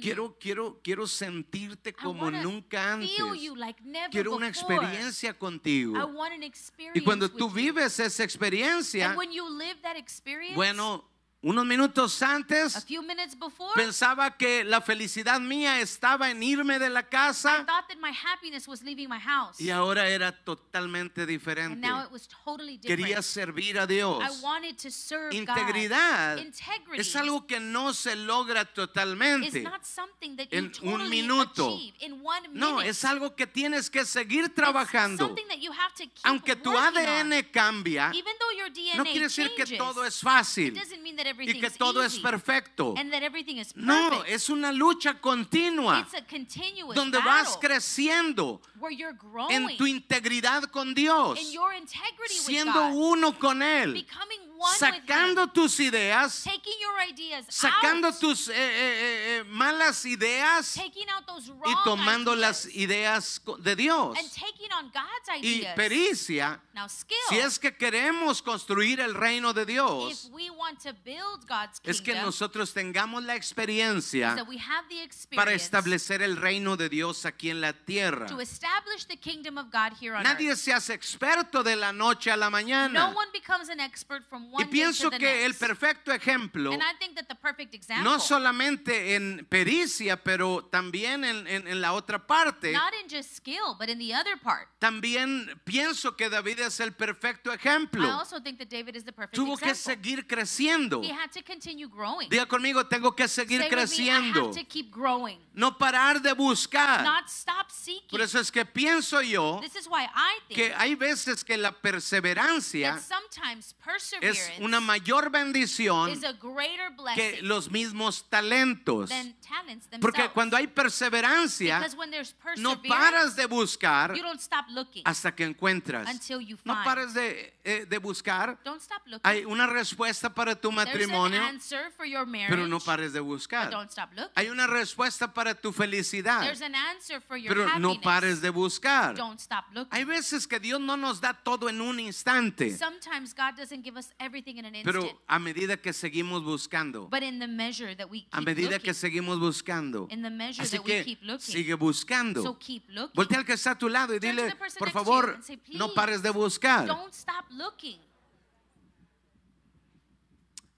Quiero, quiero, quiero sentirte como nunca antes. like Quiero una experiencia I contigo. want an experience Y cuando tú you. vives esa experiencia, you live that experience, bueno, unos minutos a antes few minutes before, pensaba que la felicidad mía estaba en irme de la I casa thought that my happiness was leaving my house. y ahora era totalmente diferente. now it was totally different. Quería servir a Dios. I wanted to serve Integridad es algo que no se logra totalmente. not something that you en un totally minuto. achieve in one No, es algo que tienes que seguir It's trabajando. something that you have to keep Aunque tu ADN on. cambia, Even though your DNA no quiere decir que changes, todo es fácil doesn't mean that y que todo es perfecto. and that everything is perfect. No, es una lucha continua donde vas creciendo en tu integridad con Dios, siendo uno con Él, sacando tus ideas, sacando out, tus eh, eh, eh, malas ideas y tomando ideas, las ideas de Dios. Y pericia, now, skill, si es que queremos construir el reino de Dios, es que nosotros tengamos la experiencia para establecer el reino de Dios aquí en la tierra. Nadie earth. se hace experto de la noche a la No mañana. one becomes an expert from Y pienso que el perfecto ejemplo, and I think that the perfect example, no solamente en pericia, pero también en, en- en la otra parte, not in just skill, but in the other part. también pienso que David es el perfecto I ejemplo. also think that David is the perfect Tuvo que example. seguir creciendo. Diga conmigo, tengo que seguir Say me, creciendo. growing, No parar de buscar. Por eso es que pienso yo This is why I think que hay veces que la perseverancia sometimes es una mayor bendición que los mismos talentos. Porque cuando hay perseverancia, no paras de buscar hasta que encuentras. No pares de, eh, de buscar. Hay una respuesta para tu matrimonio, an answer for your marriage, pero no pares de buscar. Hay una respuesta para tu felicidad, pero no pares de buscar. Hay veces que Dios no nos da todo en un instante, Everything in an instant, pero a medida que seguimos buscando, but in the measure that we keep a medida looking, que seguimos buscando. in the measure Así that we que keep looking. sigue buscando. so keep looking. Voltea al que está a tu lado y Turn dile, por favor, say, no "Please, pares de buscar. Don't stop looking.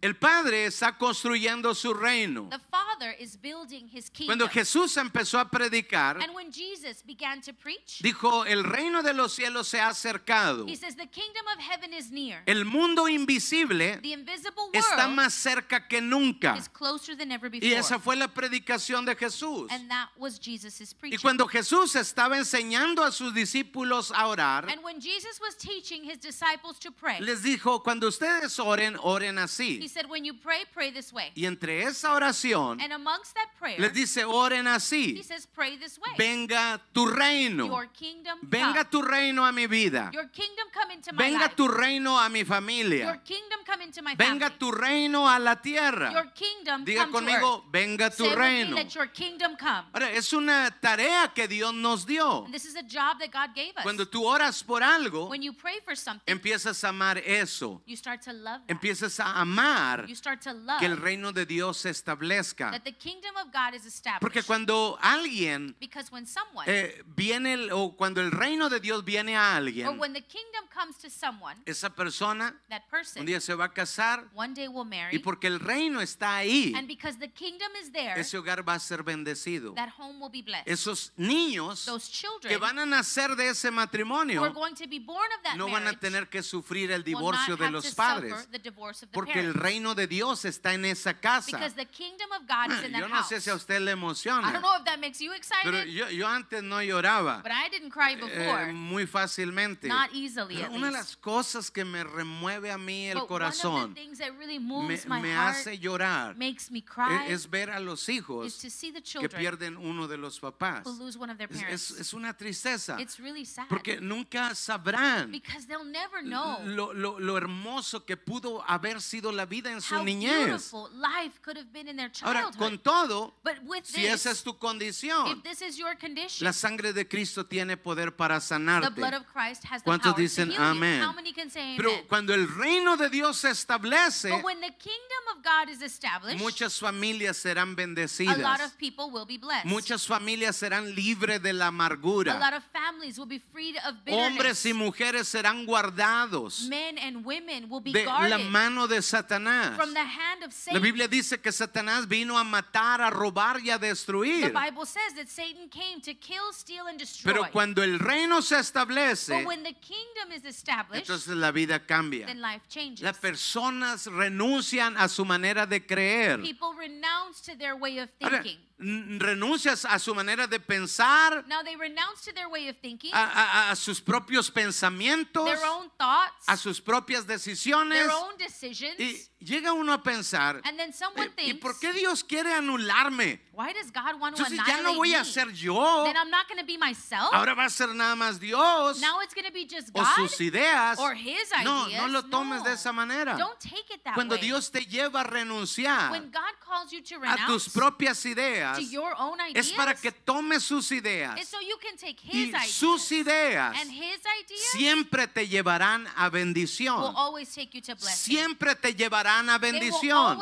El Padre está construyendo su reino. The Father is building his kingdom. Cuando Jesús empezó a predicar, and when Jesus began to preach, dijo, el reino de los cielos se ha acercado. he says, The kingdom of heaven is near. El mundo invisible The invisible está world más cerca que nunca. is closer than ever before. Y esa fue la predicación de Jesús. and that was Jesus' Y preaching. cuando Jesús estaba enseñando a sus discípulos a orar, and when Jesus was teaching his disciples to pray, les dijo, cuando ustedes oren, oren así. Said, When you pray, pray this way. Y entre esa oración, And amongst that prayer, les dice, oren he así. says, Pray this way. Venga tu reino. Your kingdom Venga come. tu reino a mi vida. Your kingdom come into my Venga life. tu reino a mi Your familia. kingdom come into my Venga family. tu reino a la tierra. Your kingdom Diga come to conmigo, earth. venga tu Say reino. let your kingdom come. Ahora, es una tarea que Dios nos dio. And this is a job that God gave us. Cuando tú oras por algo, when you pray for something, empiezas a amar eso. you start to love that. Empiezas a amar amar, you start to love que el reino de Dios se establezca. that the kingdom of God is established. Porque cuando alguien because when someone eh, viene, el- o cuando el reino de Dios viene a alguien, someone, esa persona that person un día se va a casar marry, y porque el reino está ahí, and because the kingdom is there, ese hogar va a ser bendecido. Esos niños que van a nacer de ese matrimonio going to be born of that no van a tener que sufrir el divorcio de los padres, porque el parents. Reino de Dios está en esa casa. because the kingdom of God is in that Yo no house. sé si a usted le I don't emociona, know if that makes you pero excited, yo, yo antes no lloraba but I didn't cry eh, before. muy fácilmente. Not easily, Pero at una de las cosas que me remueve a mí el but one of corazón, the things that really me, moves my me heart, hace llorar, makes me e- cry, es ver a los is hijos to see the que pierden uno de los papás. who lose one of their Es, parents. es- es una tristeza, it's really sad porque nunca sabrán because they'll never know lo, lo- lo hermoso que pudo haber sido la vida en su niñez. beautiful life could have been in their Ahora, con todo, si this, esa es tu condición, if this is your condition, la sangre de Cristo tiene poder para the sanarte. blood of Christ has the ¿Cuántos dicen amén? Pero cuando el reino de Dios se establece, muchas familias serán a lot bendecidas. of people will be blessed. Muchas familias serán libres de la a amargura. lot of families will be freed of Hombres y mujeres serán guardados Men and women will be de la mano de Satanás. From the hand of La Satan. Biblia dice que Satanás vino a matar, a robar y a The destruir. Bible says that Satan came to kill, steal, and destroy. Pero cuando el reino se establece, but when the kingdom is established, entonces la vida cambia. then life changes. Las personas renuncian a su manera de creer. People renounce to their way of thinking. Renuncias a su manera de pensar, Now they renounce to their way of thinking, a, a- a sus propios pensamientos, their own thoughts, a sus propias decisiones. their own decisions, Y llega uno a pensar, and then someone "Eh, ¿y thinks, por qué Dios quiere anularme? why does God want to Entonces ya no voy a me? ser yo. Then I'm not going to be myself. Ahora va a ser nada más Dios now it's going to be just o God sus ideas. or His No, ideas. no lo tomes No. de esa manera. Don't take it that Cuando way. Dios te lleva a renunciar when God calls you to a tus renounce propias ideas, ideas, es para que tomes sus ideas. so you can take Y sus ideas and His ideas siempre te llevarán a bendición. Siempre te llevarán a bendición.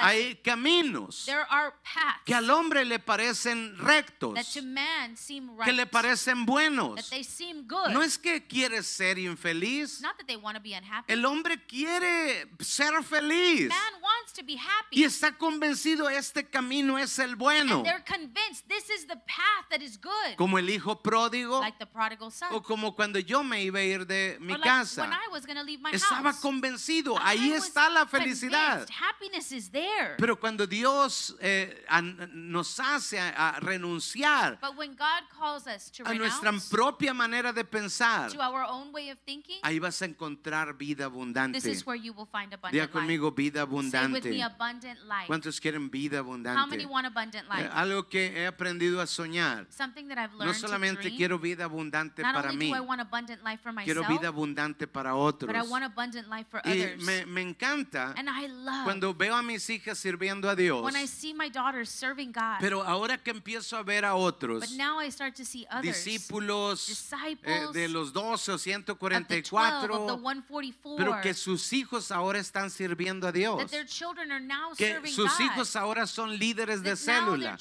Hay caminos there are paths que al hombre le parecen rectos, that to man seem right, que le parecen that buenos. they seem good. No es que quieres ser infeliz. not that they want to be unhappy. El hombre quiere ser feliz man wants to be happy. y está convencido este camino es el bueno. and they're convinced this is the path that is good. Como el hijo pródigo like the prodigal son. o como cuando yo me iba a ir de mi or like casa. when I was going to leave my Estaba house. convencido, ahí está la felicidad. convinced Happiness is there. Pero cuando Dios eh, a- nos hace a, a renunciar but when God calls us to a nuestra propia manera de pensar, to our own way of thinking, ahí vas a encontrar vida this abundante. is where you will find abundant conmigo vida Say with me abundante. abundant life. ¿Cuántos quieren vida How many abundante? want abundant Eh, life? algo que he aprendido a soñar. Something that I've No learned to solamente dream. quiero vida abundante Not para mí, do I want abundant life for quiero vida abundante para otros. but I want abundant life for Y others. me, me encanta and I love cuando veo a mis hijas sirviendo a Dios, when I see my daughters serving God. pero ahora que empiezo a ver a otros but now I start to see others. discípulos eh, de los 12 o of the 12, 144, of the 144, pero que sus hijos ahora están sirviendo a Dios. that their children are now Que serving sus God. hijos ahora son líderes de célula.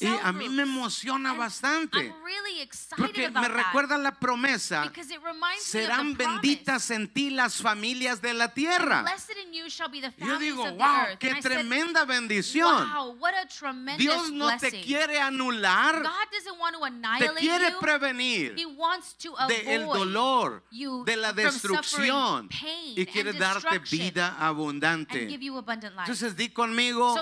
Y a mí me emociona bastante. I'm really excited Porque me recuerda la promesa, Because it reminds me serán of the promise. benditas en ti las familias de la tierra. Yo digo, wow, qué tremenda bendición. Dios no te quiere anular, te quiere prevenir del dolor, de la destrucción y quiere darte vida abundante. Entonces di conmigo,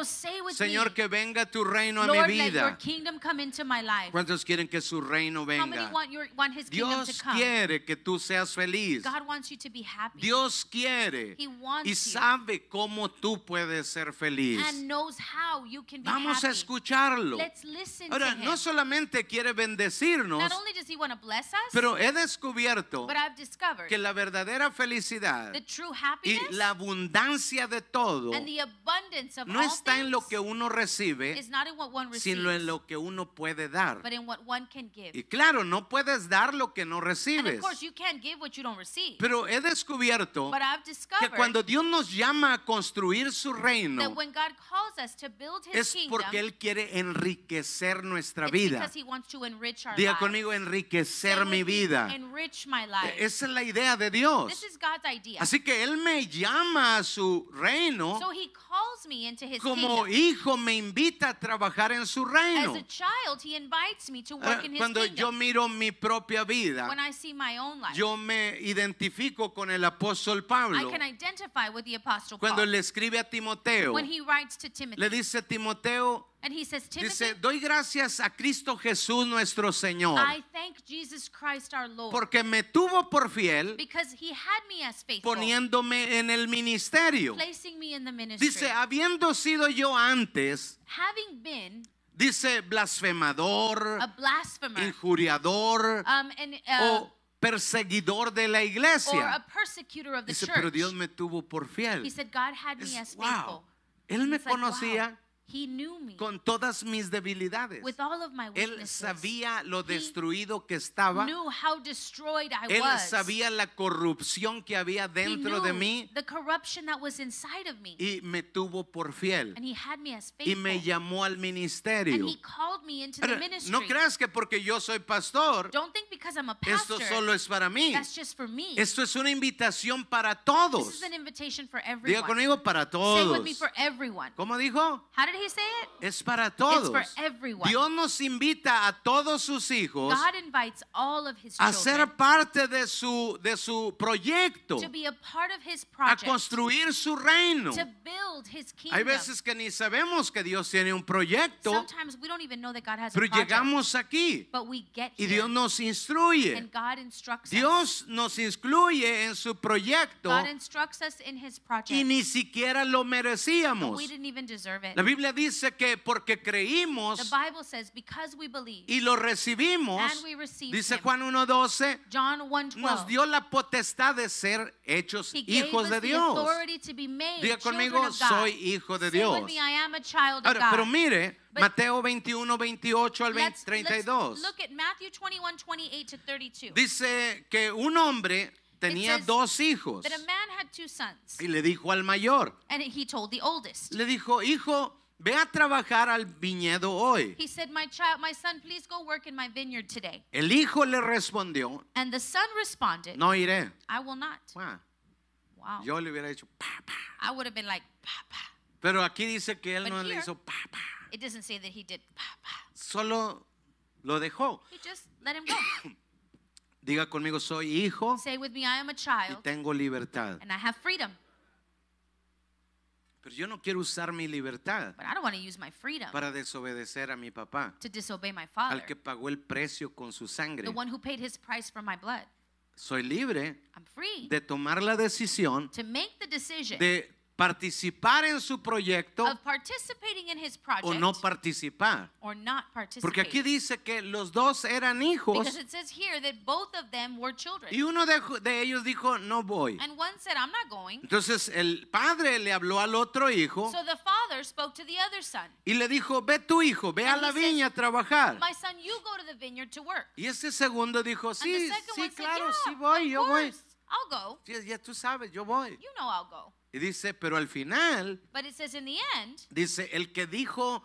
Señor, que venga tu reino a Lord, mi let your vida. kingdom come into my life. ¿Cuántos quieren que su reino How many venga? want, your, want his kingdom to Dios come? quiere que tú seas feliz. God wants you to be happy Dios quiere He wants y you. sabe cómo tú puedes ser feliz. and knows how you can be Vamos a happy. escucharlo. Let's listen Ahora, to him. no solamente quiere bendecirnos, Not only does he want to bless us? Pero he descubierto but I've discovered que la verdadera felicidad the true y la abundancia de todo and the abundance of no all está en lo things que uno recibe, receives, sino en lo que uno puede dar. Y claro, no puedes dar lo que no recibes. Pero he descubierto que cuando Dios nos llama a construir su reino, when God calls us to build His es porque Él quiere enriquecer nuestra vida. Diga conmigo, enriquecer mi vida. Life. Esa es la idea de Dios. Así que Él me llama a su reino so me into His como kingdom. hijo, me invita a trabajar en su As reino. a child, He invites me to work in His Cuando yo kingdom. miro mi propia vida, when I see my own life, yo me identifico con el apóstol I Pablo. can identify with the Apostle Cuando Paul. le escribe a Timoteo, when he writes to Timothy, le dice Timoteo, and he says, Timothy, dice, doy gracias a Cristo Jesús nuestro Señor, I thank Jesus Christ our Lord porque me tuvo por fiel because he had me as faithful, poniéndome en el ministerio. placing me in the ministry. Dice, habiendo sido yo antes, Having been dice, blasfemador, a blasphemer injuriador um, and, uh, o perseguidor de la or a iglesia. persecutor of the Dice, church, pero Dios me tuvo por fiel. he said, God had me as wow. faithful. Él me It's like, wow, conocía He knew me con todas mis debilidades. with all of my Él sabía lo He destruido que estaba. knew how destroyed I Él was. sabía la corrupción que había dentro de mí the corruption that was inside of me. y me tuvo por fiel. and he had me as Y faithful. me llamó al and ministerio. he called me into the ministry. no creas que porque yo soy pastor, Don't think because I'm a esto pastor, solo es para mí. that's just for me. Esto es una invitación para this todos. is an invitation for Diga everyone. conmigo, para Say todos. with me for everyone. ¿Cómo dijo? How did he say it? Es para todos. for everyone. Dios nos invita a todos sus hijos God invites all of his a children ser parte de su, de su proyecto, to be a part of his a project, construir su reino. to build his kingdom. Hay veces que ni sabemos que Dios tiene un proyecto, Sometimes we don't even know that God has pero a project, llegamos aquí but we get y Dios nos instruye. and God instructs us. Dios nos incluye en su proyecto God instructs us in his project. y ni siquiera lo but merecíamos. we didn't even deserve it. La Biblia dice que porque creímos The Bible says because we believe, y lo recibimos, dice. Juan 1.12, John nos 1:12, dio la potestad de ser hechos hijos de Dios. Diga conmigo, soy hijo de Dios. me, Ahora, pero mire, But- Mateo 21, 28 al 20, let's, let's 32. look at Matthew 21, 28 to 32. Dice que un hombre tenía dos hijos that a man had two sons, y le dijo al mayor, and he told the oldest. le dijo, hijo, ve a trabajar al viñedo hoy. He said, "My child, my son, please go work in my vineyard today." El hijo le respondió, And the son responded, no iré. "I will not." Ah, Wow. yo le hubiera dicho, pa, pa. I would have been like, "Pa, pa." Pero aquí dice que él But no le here- hizo pa, pa. It doesn't say that he did. Pa, pa. Solo lo dejó. He just let him go. Diga conmigo, soy hijo Say with me, I am a y child, tengo libertad. and I have freedom. Pero yo no quiero usar mi libertad But I don't want to use my freedom para desobedecer a mi papá, to disobey my father, al que pagó el precio con su sangre. the one who paid his price for my blood. Soy libre I'm free de tomar la decisión to make the decision de participar en su proyecto of participating in his project o no participar. or not Porque aquí dice que los dos eran hijos Because it says here that both of them were children. y uno de, de ellos dijo, no voy. And one said, I'm not going. Entonces el padre le habló al otro hijo So the father spoke to the other son. y le dijo, ve tu hijo, ve a And la says, viña a trabajar. My son, you go to the vineyard to work. Y ese segundo dijo, sí, sí, said, claro, yeah, sí voy, yo voy. I'll go. Sí, ya tú sabes, yo voy. You know I'll go. Y dice, pero al final, But it says in the end, dice, el que dijo,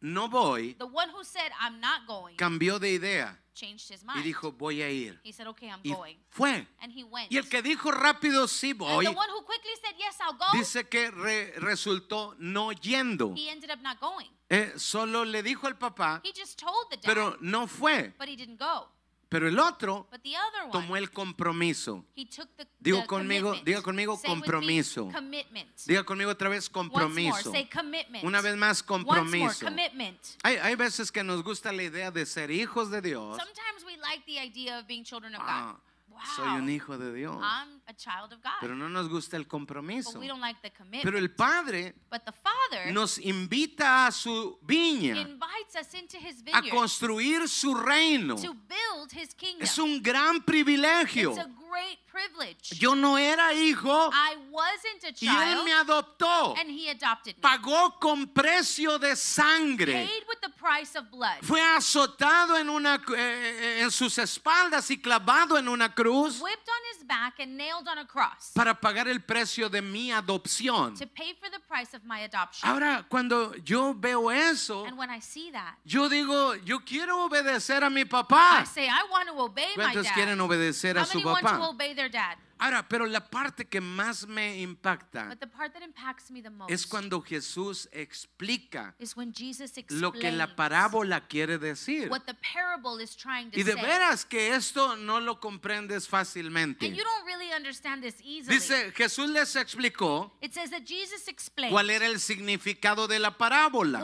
no voy, the one who said, I'm not going, cambió de idea changed his y mind. dijo, voy a ir. He said, okay, I'm Y going. fue. And he went. Y el que dijo rápido, sí and voy, the one who quickly said, yes, I'll go, dice que re- resultó no yendo. he ended up not going. Eh, solo le dijo al papá, He just told the dad, pero no fue. but he didn't go. Pero el otro one, tomó el compromiso. the, Digo the conmigo- diga conmigo, Say me, compromiso. commitment. Diga conmigo otra vez more, compromiso. commitment. Una vez más, more, compromiso. commitment. Hay, hay veces que nos gusta la idea de ser hijos de Dios. Like children of Ah. Wow. soy un hijo de Dios. I'm a child of God. Pero no nos gusta el but compromiso. we don't like the commitment. Pero el Padre but the Father nos invita a su viña, invites us into his a construir su reino. to build his kingdom. Es un gran privilegio. It's a great privilege. Yo no era hijo I wasn't a y él child, me adoptó. and he adopted me. Pagó con precio de sangre. Paid with the price of blood. Fue azotado en, una, eh, en sus espaldas y clavado en una cruz Whipped on his back and nailed on a cross para pagar el precio de mi adopción. to pay for the price of my adoption. Ahora, cuando yo veo eso, And when I see that, yo digo, yo quiero obedecer a mi I papá. say, I want to obey my ¿Cuántos quieren dad. obedecer a How su many want to papá? obey their dad? Ahora, pero la parte que más me impacta But the part that impacts me the most es cuando Jesús explica is when Jesus lo que la explains parábola quiere decir. what the parable is trying to Y de say. veras que esto no lo comprendes And fácilmente. you don't really understand this easily. Dice, Jesús les explicó it says that Jesus explained cuál era el significado de la parábola.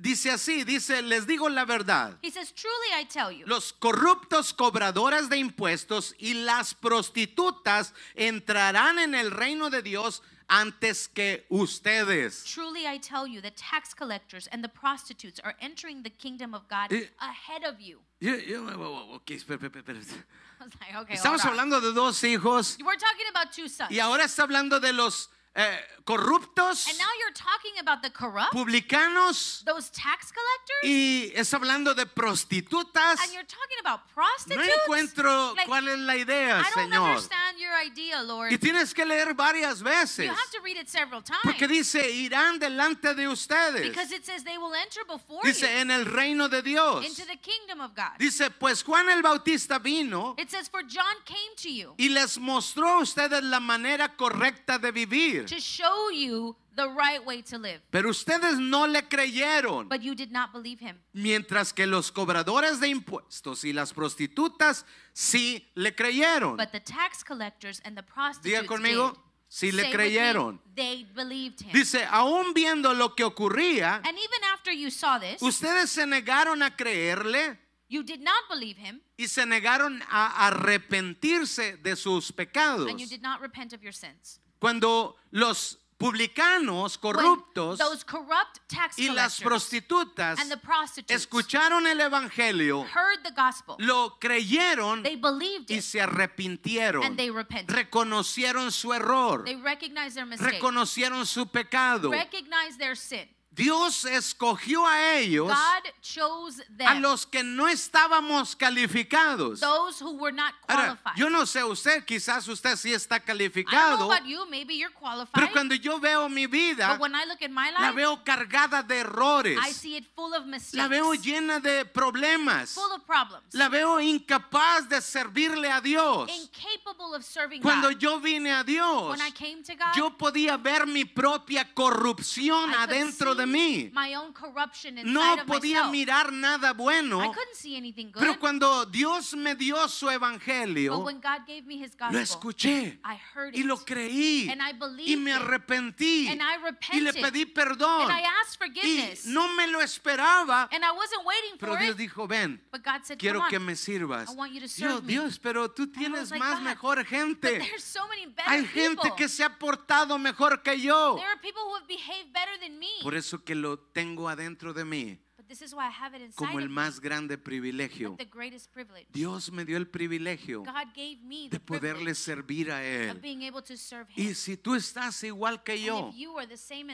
Dice así, dice, les digo la verdad. He says, Truly I tell you, Los corruptos cobradores de impuestos y las prostitutas entrarán en el reino de Dios antes que ustedes. truly I tell you, the tax collectors and the prostitutes are entering the kingdom of God Eh. ahead of you. Yo- yo- ok, espera, espera, espera. I was like, okay, Estamos hablando de dos hijos We're talking about two sons. y ahora está hablando de los eh, corruptos, And now you're talking about the corrupt, publicanos those tax collectors, y está hablando de prostitutas. and you're talking about No prostitutes. encuentro Like, cuál es la idea, I don't Señor. understand your idea, Lord. Y tienes que leer varias veces. You have to read it several times. Porque dice, irán delante de ustedes. because it says they will enter before Dice, you en el reino de Dios. into the kingdom of God. Dice, pues Juan el Bautista vino It says, For John came to you y les mostró a ustedes la manera correcta de vivir. To show you the right way to live. Pero ustedes no le creyeron. But you did not believe him. Mientras que los cobradores de impuestos y las prostitutas sí le creyeron. But the tax collectors and the prostitutes Diga conmigo, did. sí le Say with me, creyeron. they believed him. Dice, aún viendo lo que ocurría, and even after you saw this, ustedes se negaron a creerle you did not believe him, y se negaron a arrepentirse de sus pecados. and you did not repent of your sins. Cuando los publicanos corruptos those corrupt tax y las prostitutas and the prostitutes escucharon el evangelio, heard the gospel, lo creyeron they believed y se arrepintieron. and they repented. Reconocieron su error, They recognized their mistake, reconocieron su pecado. Dios escogió a ellos, God chose a los que no estábamos calificados. those who were not Ahora, yo no sé usted, quizás usted sí está calificado, you, pero cuando yo veo mi vida, my la life, veo cargada de errores, I see it full of mistakes, la veo llena de problemas, la veo incapaz de servirle a Dios. Cuando God. yo vine a Dios, When I came to God, yo podía ver mi propia corrupción I adentro de see mí. my own corruption inside No podía mirar nada I bueno, couldn't see anything good. pero cuando Dios me dio su but evangelio, when God gave me His lo gospel, escuché I heard y it. lo creí And I y me it. arrepentí And I y le pedí perdón And I asked y forgiveness. no me lo esperaba, and I wasn't waiting pero Dios it. dijo, ven, But God said, quiero que me sirvas. I want you to Yo. Dios, pero tú tienes like, más "God, mejor gente. so Hay people. gente que se ha portado mejor que yo. There are people who have behaved better than me. Por eso que lo tengo adentro de mí But this is why I have it inside como el más grande privilegio. like the greatest privilege. Dios me dio el privilegio God gave me de poderle servir a of Él. being able to serve Him. Y si tú estás igual que yo,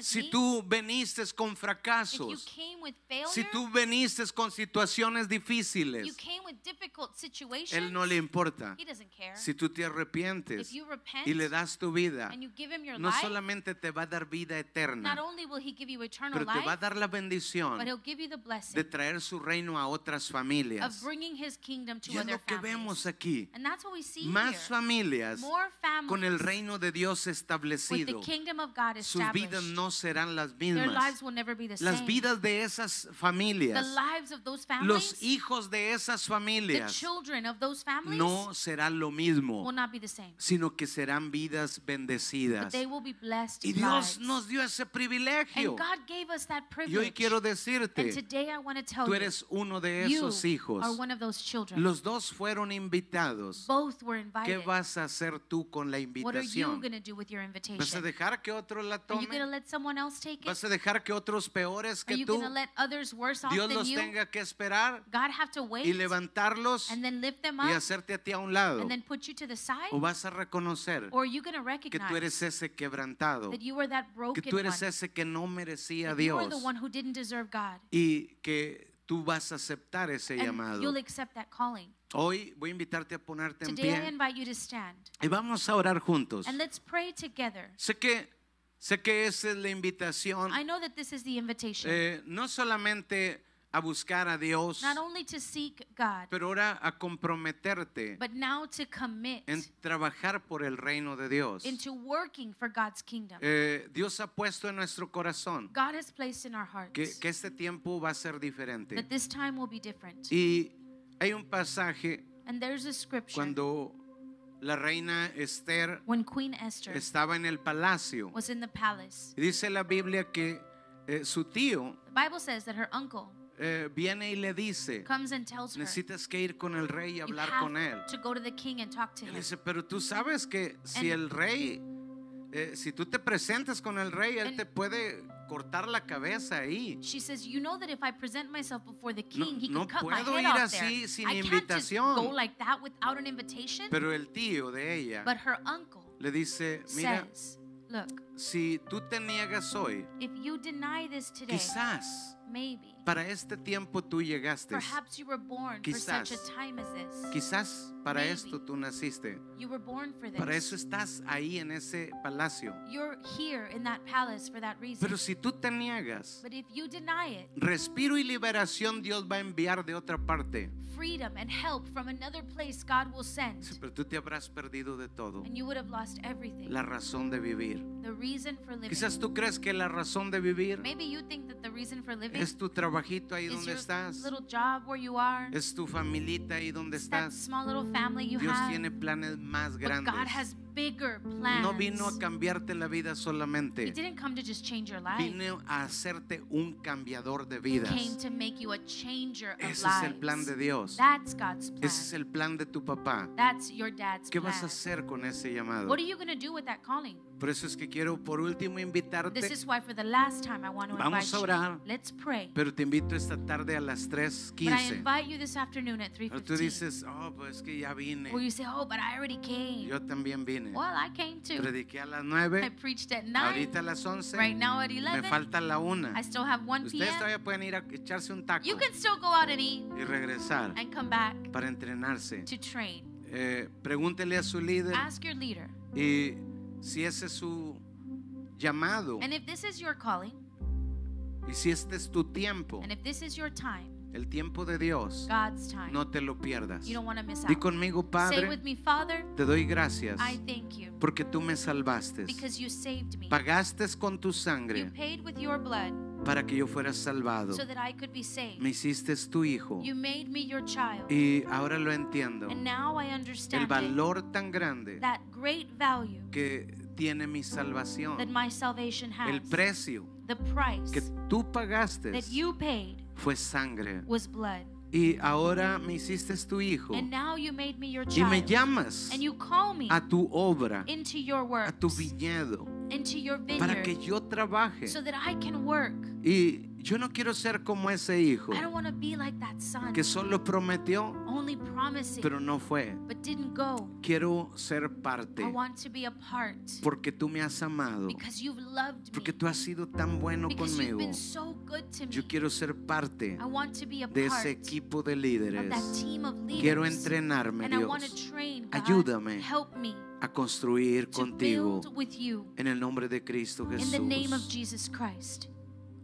si tú veniste con fracasos, si tú veniste con situaciones difíciles, Él no le importa. He doesn't care. Si tú te arrepientes if you repent y le das tu vida, and you give Him your no solamente te va a dar vida not eterna, only will He give you eternal pero te va a dar la bendición the blessing de traer su reino a otras of familias. bringing His kingdom to Y es other lo que families. vemos aquí. And that's what we see Más here. familias More families con el reino de Dios with the establecido. kingdom of God Sus vidas no serán las Their mismas. lives will never be the Las same. vidas de esas the familias, lives of those families, los hijos de esas the familias, children of those families no será lo will mismo, not be the same. sino que serán vidas But bendecidas. they will be blessed Y Dios lives. nos dio ese privilegio. And God gave us that Y hoy privilege. quiero decirte, today I want to tell Tú you, eres uno de you esos hijos. are one of those children. Los dos fueron invitados. Both were ¿Qué invited. vas a hacer tú con la What are you invitación? going to do with your ¿Vas a invitation? dejar que otros la Are you going to tomen? let someone else take it? ¿Vas a dejar que otros peores Are que you tú, going to let others worse off Dios than los you? tenga que esperar God have to y wait levantarlos and then lift them y up hacerte a ti a un lado? and then put you to the side? ¿O vas a reconocer Or are you going to que tú recognize eres ese quebrantado? that you were that Que broken tú eres one? ese que no merecía That you were Dios the one who didn't deserve God. y que tú vas a aceptar ese And llamado. you'll accept that calling. Hoy voy a invitarte a ponerte en Today I pie invite you to stand y vamos a orar juntos. and let's pray together. Sé que sé que esa es la invitación I know that this is the invitation, eh, no solamente a buscar a Dios, not only to seek God, pero ahora a comprometerte but now to commit en trabajar por el reino de Dios. into working for God's kingdom. Eh, Dios ha puesto en nuestro corazón God has placed in our hearts que, que este tiempo va a ser diferente. that this time will be different. Y hay un pasaje And there's a scripture cuando la reina Esther when Queen Esther estaba en el palacio. was in the palace. Y Dice la Biblia que eh, su tío The Bible says that her uncle eh, viene y le dice, necesitas que ir con el rey y hablar con él. Él him. dice, pero tú sabes que si el rey, eh, si tú te presentas con el rey, él te puede cortar la cabeza ahí. She says, You know that if I present myself before the No- king, he no could cut my puedo head ir off así there. sin I can't just invitación." go like that without an invitation. Pero el tío de ella But her uncle le dice, mira, says, Look, si tú te niegas hoy, if you deny this today, quizás maybe, para este tiempo tú llegaste. perhaps you were born for such a Quizás. time as this. Quizás para Maybe. esto tú naciste. You were born for Para eso this. estás ahí en ese palacio. You're here in that palace for that reason. Pero si tú te niegas, But if you deny it, respiro y liberación Dios va a enviar de otra parte. freedom and help from another place God will send. Sí, Pero tú te habrás perdido de todo. And you would have lost everything. La razón de vivir. The reason for living. Quizás tú crees que la razón de vivir Maybe you think that the reason for living es tu trabajito ahí donde estás. little job where you are. Es tu familita ahí donde It's that estás. small little family you Dios have. tiene planes más But grandes. God has bigger plans. No vino a cambiarte la vida He solamente. didn't come to just change your life. Vino a hacerte un cambiador de He vidas. came to make you a changer of Ese es lives. el plan de Dios. That's God's plan. Ese es el plan de tu papá. That's your dad's ¿Qué plan. vas a hacer con ese llamado? What are you going to do with that calling? Por eso es que quiero por último invitarte, This is why for the last time I want to Vamos invite a orar. you. Let's pray. pero te invito esta tarde a las But I 3:15. invite you this afternoon at Pero tú 3:15. dices, "Oh, pues es que ya vine." Where you say, "Oh, but I already came." Yo también vine. Well, I came too. Prediqué a las I 9, preached at 9. ahorita a las 11. Right now at Me 11. falta la 1. I still have 1 Ustedes p.m. todavía pueden ir a echarse un taco You can still go out and eat y regresar and come back para entrenarse. to train. Eh, pregúntele a su líder Ask your leader. y si ese es su llamado And if this is your calling, y si este es tu tiempo, and if this is your time, el tiempo de Dios, God's time, no te lo pierdas. you don't want to miss Di out. conmigo, Say Padre, with me, Father, te doy gracias I thank you porque tú me salvaste. because you saved me. Pagaste con tu You sangre paid with your blood para que yo fuera salvado. so that I could be saved. Me hiciste tu hijo You made me your child. y ahora lo entiendo. And now I El understand it, valor tan grande that great value que tiene mi salvación. that my salvation El has. precio The price que tú pagaste that you paid fue sangre. was blood. Y ahora me hiciste tu hijo And now you made me your y me child. llamas And you call me a tu obra, into your a tu works, viñedo, into your para que vineyard, yo trabaje. so that I can work. Y yo no quiero ser como ese hijo I don't want to be like that son, que solo prometió, only promising, pero no fue. but didn't go. Quiero ser parte I want to be a part porque tú me has amado, because you've loved porque me, tú has sido tan bueno because you've conmigo. been so good to me. Yo quiero ser parte I want to be a de part ese equipo de of líderes. team of Quiero leaders. entrenarme, And I want to Dios, train, God. Ayúdame Help me a construir to contigo build with you en el nombre de Cristo in the name of Jesús. Jesus Christ.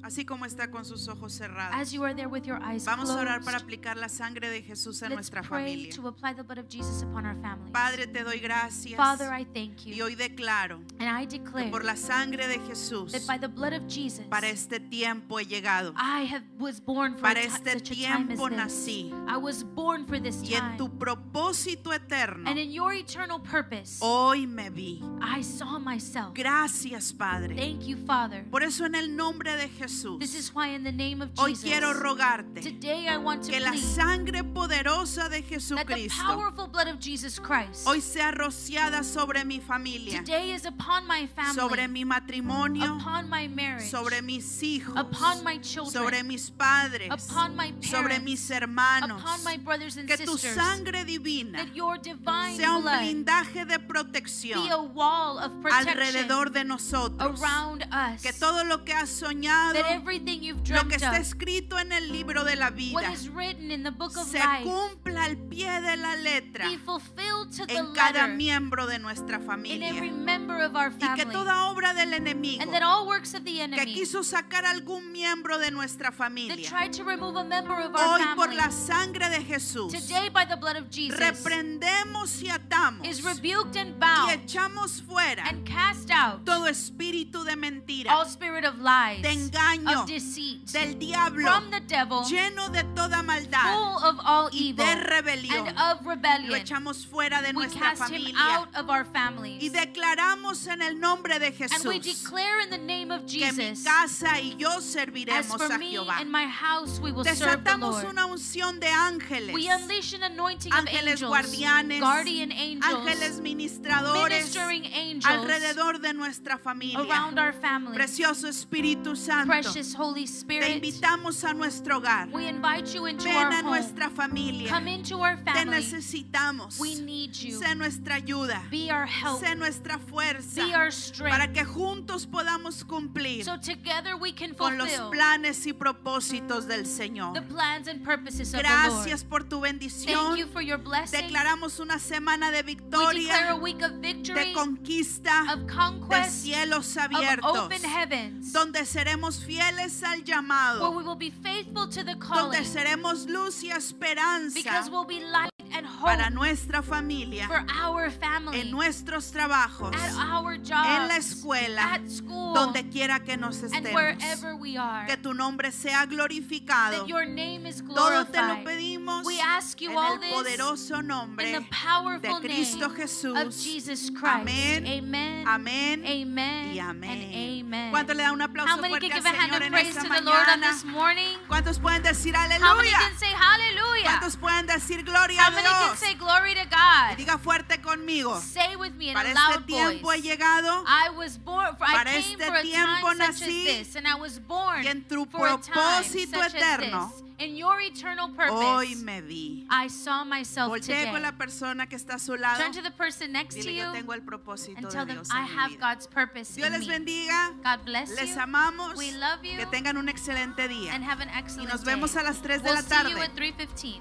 Así como está con sus ojos cerrados. As you are there with your eyes Vamos a orar para aplicar la sangre de Jesús en let's nuestra familia. to apply the blood of Jesus upon our families. Padre, te doy gracias. Father, I thank Y you. hoy declaro And I que declare por la sangre de Jesús, that by the blood of Jesus, para este tiempo he llegado. I have was born for a Para este such a time as tiempo this. nací. I was born for this Y en tu propósito eterno, And in your eternal purpose, hoy me vi. I saw myself. Gracias, Padre. Thank you, Father. Por eso en el nombre de And Jesús, This is why, in the name of hoy Jesus, quiero rogarte today I want to que la plead sangre poderosa de that the Jesucristo powerful blood of Jesus Christ hoy sea rociada sobre mi familia, today is upon my family, sobre mi matrimonio, upon my marriage, sobre mis hijos, upon my children, sobre mis padres, upon my sobre mis hermanos. upon my brothers and Que tu sisters. sangre divina that your divine sea un blood blindaje de be a protección wall of protection alrededor de nosotros. around us. Que todo lo que has soñado, lo que está escrito en el libro de la what vida, is written in the book of se cumpla al pie de la letra en cada miembro de nuestra familia. member of our Y que toda obra del enemigo que quiso sacar algún miembro de nuestra familia, hoy por la sangre de Jesús, reprendemos y atamos is rebuked and y echamos fuera and cast out todo espíritu de mentira, de engaño, of deceit, del diablo, devil, lleno de toda maldad full of all y de rebelión. Lo echamos fuera de We nuestra familia out of our y declaramos en el nombre de Jesús declare in the name of que mi casa y yo serviremos a Jehová. and my house, we will serve the Desatamos una unción de ángeles, We unleash an anointing of ángeles guardianes, guardian angels, ángeles ministradores alrededor de nuestra familia. Precioso Espíritu Santo, Precious Holy te invitamos a nuestro hogar. we invite you into Ven our a home. nuestra familia. Come into our Te family. necesitamos. We need you. Sé nuestra ayuda. Be our help. Sé nuestra fuerza. Be our Para strength. que juntos podamos cumplir So together we can con los planes y propósitos del Señor. the plans and purposes of the Gracias Lord. por tu Thank bendición. you for your blessing. Declaramos una semana de We declare a victoria, week of victory, de conquista, of de cielos of abiertos, open heavens, donde seremos fieles al where llamado, we will be faithful to the donde calling, seremos luz y esperanza because we'll be light and para hope nuestra familia, for our family, en nuestros trabajos, at our en la escuela, at school, donde quiera que nos and estemos. wherever we are. Que tu nombre sea glorificado. That your name is Todo te lo pedimos We ask you en all el this poderoso in nombre the powerful de Cristo name Jesús. of Jesus Christ. Amén. Amen. Amén Amen. y amén. Amen. ¿Cuánto le da un aplauso fuerte Señor en praise esta to the Lord on mañana? this morning? ¿Cuántos pueden decir How many aleluya? can say hallelujah? ¿Cuántos pueden decir gloria How a many can Dios? say glory to Y God? diga fuerte conmigo. Say with me in Para este tiempo he llegado I was born for, I Para este tiempo nací, as this, and I was born y en tu for a time propósito such eterno, as this. In your eternal purpose, hoy me vi. I saw myself Voltee today. con la persona que está a su lado. Turn to the person next to Dile, you yo tengo el propósito and de tell them, Dios I en mi have vida. God's purpose Dios in les me. bendiga. God bless Les you. amamos. We love you Que tengan un excelente día. and have an Y excellent nos vemos day. a las 3 de We'll la see you tarde. at 3.15.